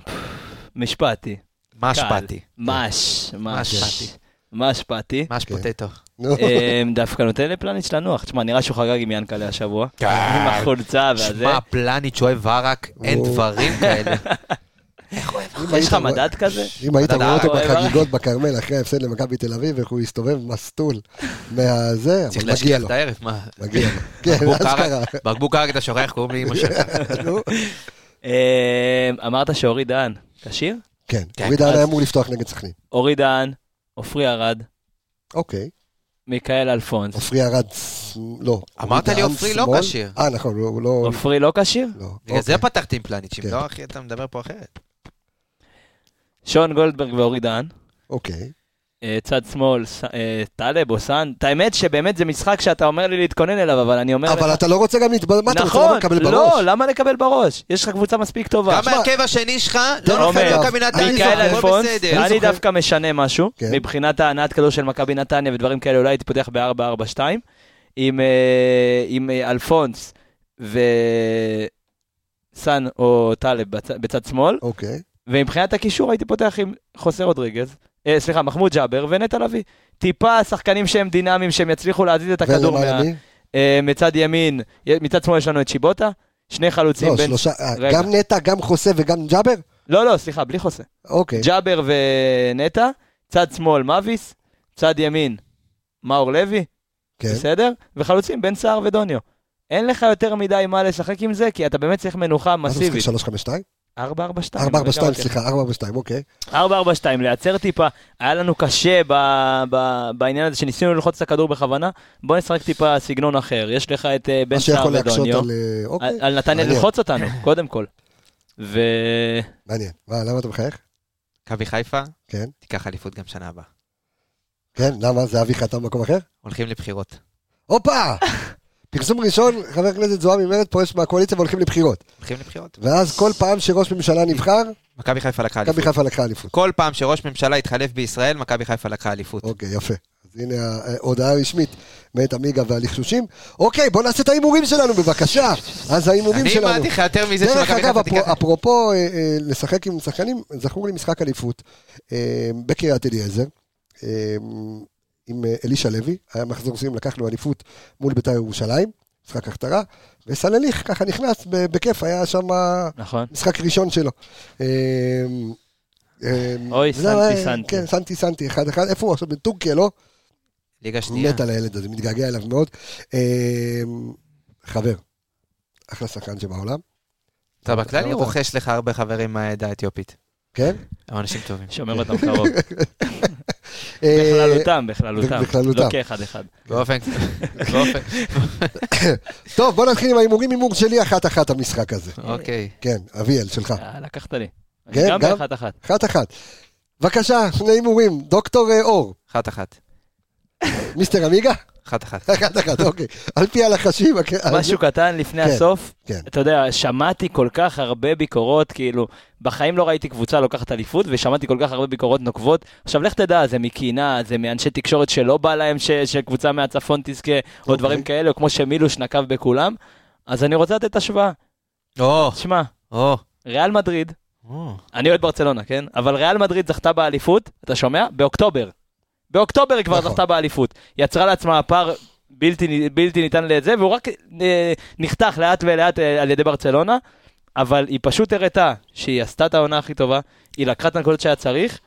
משפטי. מה. השפעתי? מש. מש. השפעתי. מה השפעתי? מה כן. השפוטטו? נו. אה, דווקא נותן לפלניץ' לנוח. תשמע, נראה שהוא חגג עם ינקלה השבוע. כן. עם החולצה והזה. שמע, פלניץ' אוהב ערק, אין הוא- דברים כאלה. [LAUGHS] יש לך מדד כזה? אם היית רואה אותו בחגיגות בכרמל אחרי ההפסד למכבי תל אביב, איך הוא הסתובב מסטול מהזה, צריך אבל להשקיע מגיע את לו. הערב, מה? מגיע לו. [LAUGHS] כן, בקבוק אשכרה. בקבוק ערק אתה שוכח, קוראים לי אמא שלך. [LAUGHS] אה, אמרת שאורי דהן, כשיר? כן, כן, אורי דהן היה אמור לפתוח נגד סכנין. אורי דהן, עופרי ארד, אוקיי. מיכאל אלפונס. עופרי ארד, לא. אמרת לי עופרי לא. כשיר. אה, נכון, הוא הוא לא... עופרי לא כשיר? לא. בגלל זה אוקיי. פתחתי עם פלניץ', אם כן. לא, אחי, אתה מדבר פה אחרת. שון גולדברג ואורי דהן. אוקיי. אה, צד שמאל, ס- אה, טלב או סאן. את האמת שבאמת זה משחק שאתה אומר לי להתכונן אליו, אבל אני אומר לך... אבל אתה לא רוצה גם להתבלבל, מה אתה רוצה נכון, לקבל בראש? לא, למה לקבל בראש? יש לך קבוצה מספיק טובה. גם ההרכב השני שלך לא נופל במכבי נתניה, אני. דווקא משנה משהו, כן. מבחינת ההנעת כדור של מכבי נתניה ודברים כאלה, אולי הייתי פותח ב-4-4-2, עם אה, עם, אה, אלפונס וסאן או טלב בצ- בצד שמאל, אוקיי. ומבחינת הקישור הייתי פותח עם חוסה רודריגז, אה, סליחה, מחמוד ג'אבר ונטע לביא. טיפה שחקנים שהם דינמיים, שהם יצליחו להזיז את הכדור מה-? אה, מצד ימין, מצד שמאל יש לנו את שיבוטה, שני חלוצים לא, בין... שלושה, אה, רגע. גם נטע, גם חוסה וגם ג'אבר? לא, לא, סליחה, בלי חוסה. אוקיי. ג'אבר ונטע, צד שמאל מאביס, צד ימין מאור לוי, כן. בסדר? וחלוצים בן סער ודוניו. אין לך יותר מדי מה לשחק עם זה, כי אתה באמת צריך מנוחה מה זה מסיבית. משחק 352? 4-4-2. 442, סליחה, 442, אוקיי. 4-4-2, לייצר טיפה. היה לנו קשה ב- ב- בעניין הזה שניסינו ללחוץ את הכדור בכוונה. בוא נשחק טיפה סגנון אחר. יש לך את אה, בן מה סער שיכול להקשות ודוניו. על... אה, אוקיי. על על נתניה. ללחוץ אותנו, [LAUGHS] קודם כל. ו... מעניין. מה, למה אתה מחייך? מכבי חיפה, כן. תיקח אליפות גם שנה הבאה. כן, למה? זה אבי חתם במקום אחר? הולכים לבחירות. הופה! [LAUGHS] פרסום ראשון, חבר הכנסת זועבי מרד פורש מהקואליציה והולכים לבחירות. הולכים לבחירות. ואז כל פעם שראש ממשלה נבחר, מכבי חיפה לקחה מכבי אליפות. חיפה לקחה אליפות. כל פעם שראש ממשלה התחלף בישראל, מכבי חיפה לקחה אליפות. אוקיי, יפה. אז הנה ההודעה הרשמית מאת עמיגה והלחשושים. אוקיי, בוא נעשה את ההימורים שלנו בבקשה. אז ההימורים אני שלנו. אמרתי לך יותר מזה דרך שמכבי אגב, חיפה תיקח... אפרופו אה, אה, לשחק עם שחקנים, זכור לי משחק אליפות אה, בקריית אליעזר, אה, עם אה, אלישע לוי, היה מחזור סיום, לקחנו אליפות מול בית"ר ירושלים, משחק הכתרה, וסלליך ככה נכנס ב- בכיף, היה שם נכון. משחק ראשון שלו. אה, אה, אוי, סנטי, סנטי. כן, סנטי סנטי, אחד אחד, איפה הוא עכשיו? בטורקיה, לא? ליגה שנייה. מת על הילד הזה, מתגעגע אליו מאוד. חבר, אחלה שחקן שבעולם, אתה בכללי אתה- רוכש לך הרבה חברים מהעדה האתיופית. כן? הם אנשים טובים. שומר אותם קרוב. אה, בכללותם, בכללותם. בכללותם. לא כאחד-אחד. באופן... טוב, בוא נתחיל עם ההימורים, הימור שלי אחת-אחת המשחק הזה. אוקיי. כן, אביאל, שלך. אה, לקחת לי. כן, גם גם? באחת-אחת. אחת-אחת. בבקשה, שני הימורים. דוקטור אה, אור, אחת אחת. מיסטר עמיגה? אחת אחת. אחת-אחת, אוקיי. על פי הלחשים. משהו קטן לפני כן, הסוף. כן. אתה יודע, שמעתי כל כך הרבה ביקורות, כאילו, בחיים לא ראיתי קבוצה לוקחת אליפות, ושמעתי כל כך הרבה ביקורות נוקבות. עכשיו, לך תדע, זה מקינה, זה מאנשי תקשורת שלא בא להם ש- שקבוצה מהצפון תזכה, או אוקיי. דברים כאלה, או כמו שמילוש נקב בכולם. אז אני רוצה לתת השוואה. או, תשמע. ריאל מדריד. אני אוהד ברצלונה, כן? אבל ריאל מדריד זכתה באליפות, אתה שומע? באוקטובר. באוקטובר היא כבר נכון. זכתה באליפות. יצרה לעצמה פער בלתי, בלתי ניתן לזה, והוא רק אה, נחתך לאט ולאט אה, על ידי ברצלונה, אבל היא פשוט הראתה שהיא עשתה את העונה הכי טובה, היא לקחה את הנקודות שהיה צריך,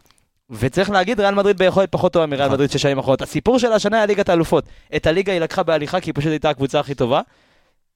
וצריך להגיד, ריאל מדריד ביכולת פחות טובה מריאל נכון. מדריד שש שנים אחרונות. הסיפור של השנה היה ליגת האלופות. את הליגה היא לקחה בהליכה כי היא פשוט הייתה הקבוצה הכי טובה.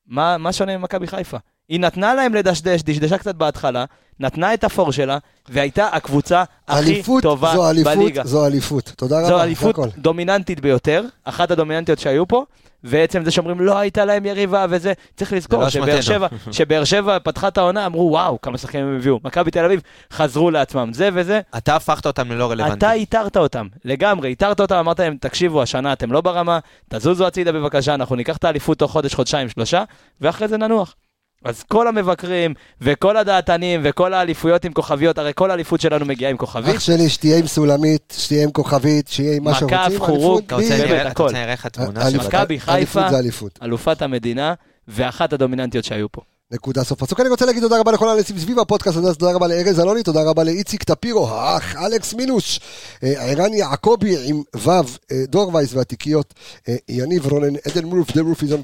מה, מה שונה ממכבי חיפה? היא נתנה להם לדשדש, דשדשה קצת בהתחלה, נתנה את הפור שלה, והייתה הקבוצה הכי אליפות טובה זו אליפות, בליגה. זו אליפות. תודה רבה. זו אליפות. דומיננטית ביותר, אחת הדומיננטיות שהיו פה, ועצם זה שאומרים לא הייתה להם יריבה וזה, צריך לזכור לא שבאר שבע. [LAUGHS] שבאר שבע פתחה את העונה, אמרו וואו, כמה שחקנים הם הביאו. מכבי תל אביב חזרו לעצמם, זה וזה, אתה הפכת אותם ללא רלוונטי. אתה איתרת אותם, לגמרי, איתרת אותם, אמרת להם, תקשיבו, השנה אתם לא ברמה, תזוזו הצידה בבקשה, אנחנו ניקח את האליפות תוך חודש, חודשיים, שלושה, ואחרי זה ננוח. אז כל המבקרים, וכל הדעתנים, וכל האליפויות עם כוכביות, הרי כל האליפות שלנו מגיעה עם כוכבית. אח שלי, שתהיה עם סולמית, שתהיה עם כוכבית, שיהיה עם מה מקף, שרוצים. חורוק, אליפות, אתה רוצה נראה- נראה לך תמונה של... מכבי חיפה. אליפות. אלופת המדינה, ואחת הדומיננטיות שהיו פה. נקודה סוף פסוק. אני רוצה להגיד תודה רבה לכל האנשים סביב הפודקאסט הזה, אז תודה רבה לארז אלוני, תודה רבה לאיציק טפירו, האח אלכס מינוש, אה, ערן יעקבי עם ו', אה, דור וייס והתיקיות, אה, יניב רונן, עדן מורף, the roof is on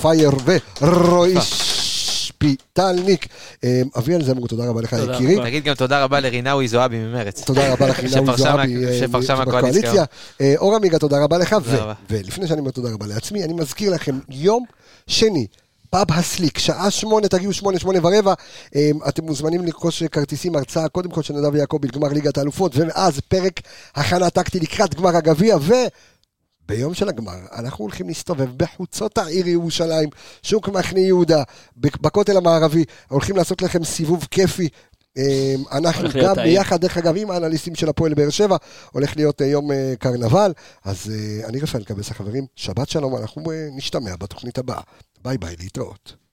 fire ורועי שפיטלניק. אה, אביאל זמרו, תודה רבה לך יקירי. תגיד גם תודה רבה לרינאוי זועבי ממרץ. תודה רבה לך, שפרשה זועבי, אה, שפרשה מהקואליציה. אה, אור עמיגה, תודה רבה לך. ולפני שאני אומר תודה רבה לעצמי, אני מזכיר לכם, יום שני, פאב הסליק, שעה שמונה, תגיעו שמונה, שמונה ורבע. אה, אתם מוזמנים לרכוש כרטיסים, הרצאה קודם כל של נדב יעקבי, גמר ליגת האלופות, ואז פרק הכנה טקטי לקראת גמר הגביע, ו... ביום של הגמר, אנחנו הולכים להסתובב בחוצות העיר ירושלים, שוק מחנה יהודה, בכותל המערבי, הולכים לעשות לכם סיבוב כיפי. אה, אנחנו גם. ביחד, דרך אגב, עם האנליסטים של הפועל באר שבע, הולך להיות אה, יום אה, קרנבל, אז אה, אני רפאל קבס החברים, שבת שלום, אנחנו נשתמע בתוכנית הבאה. ביי ביי, להתראות.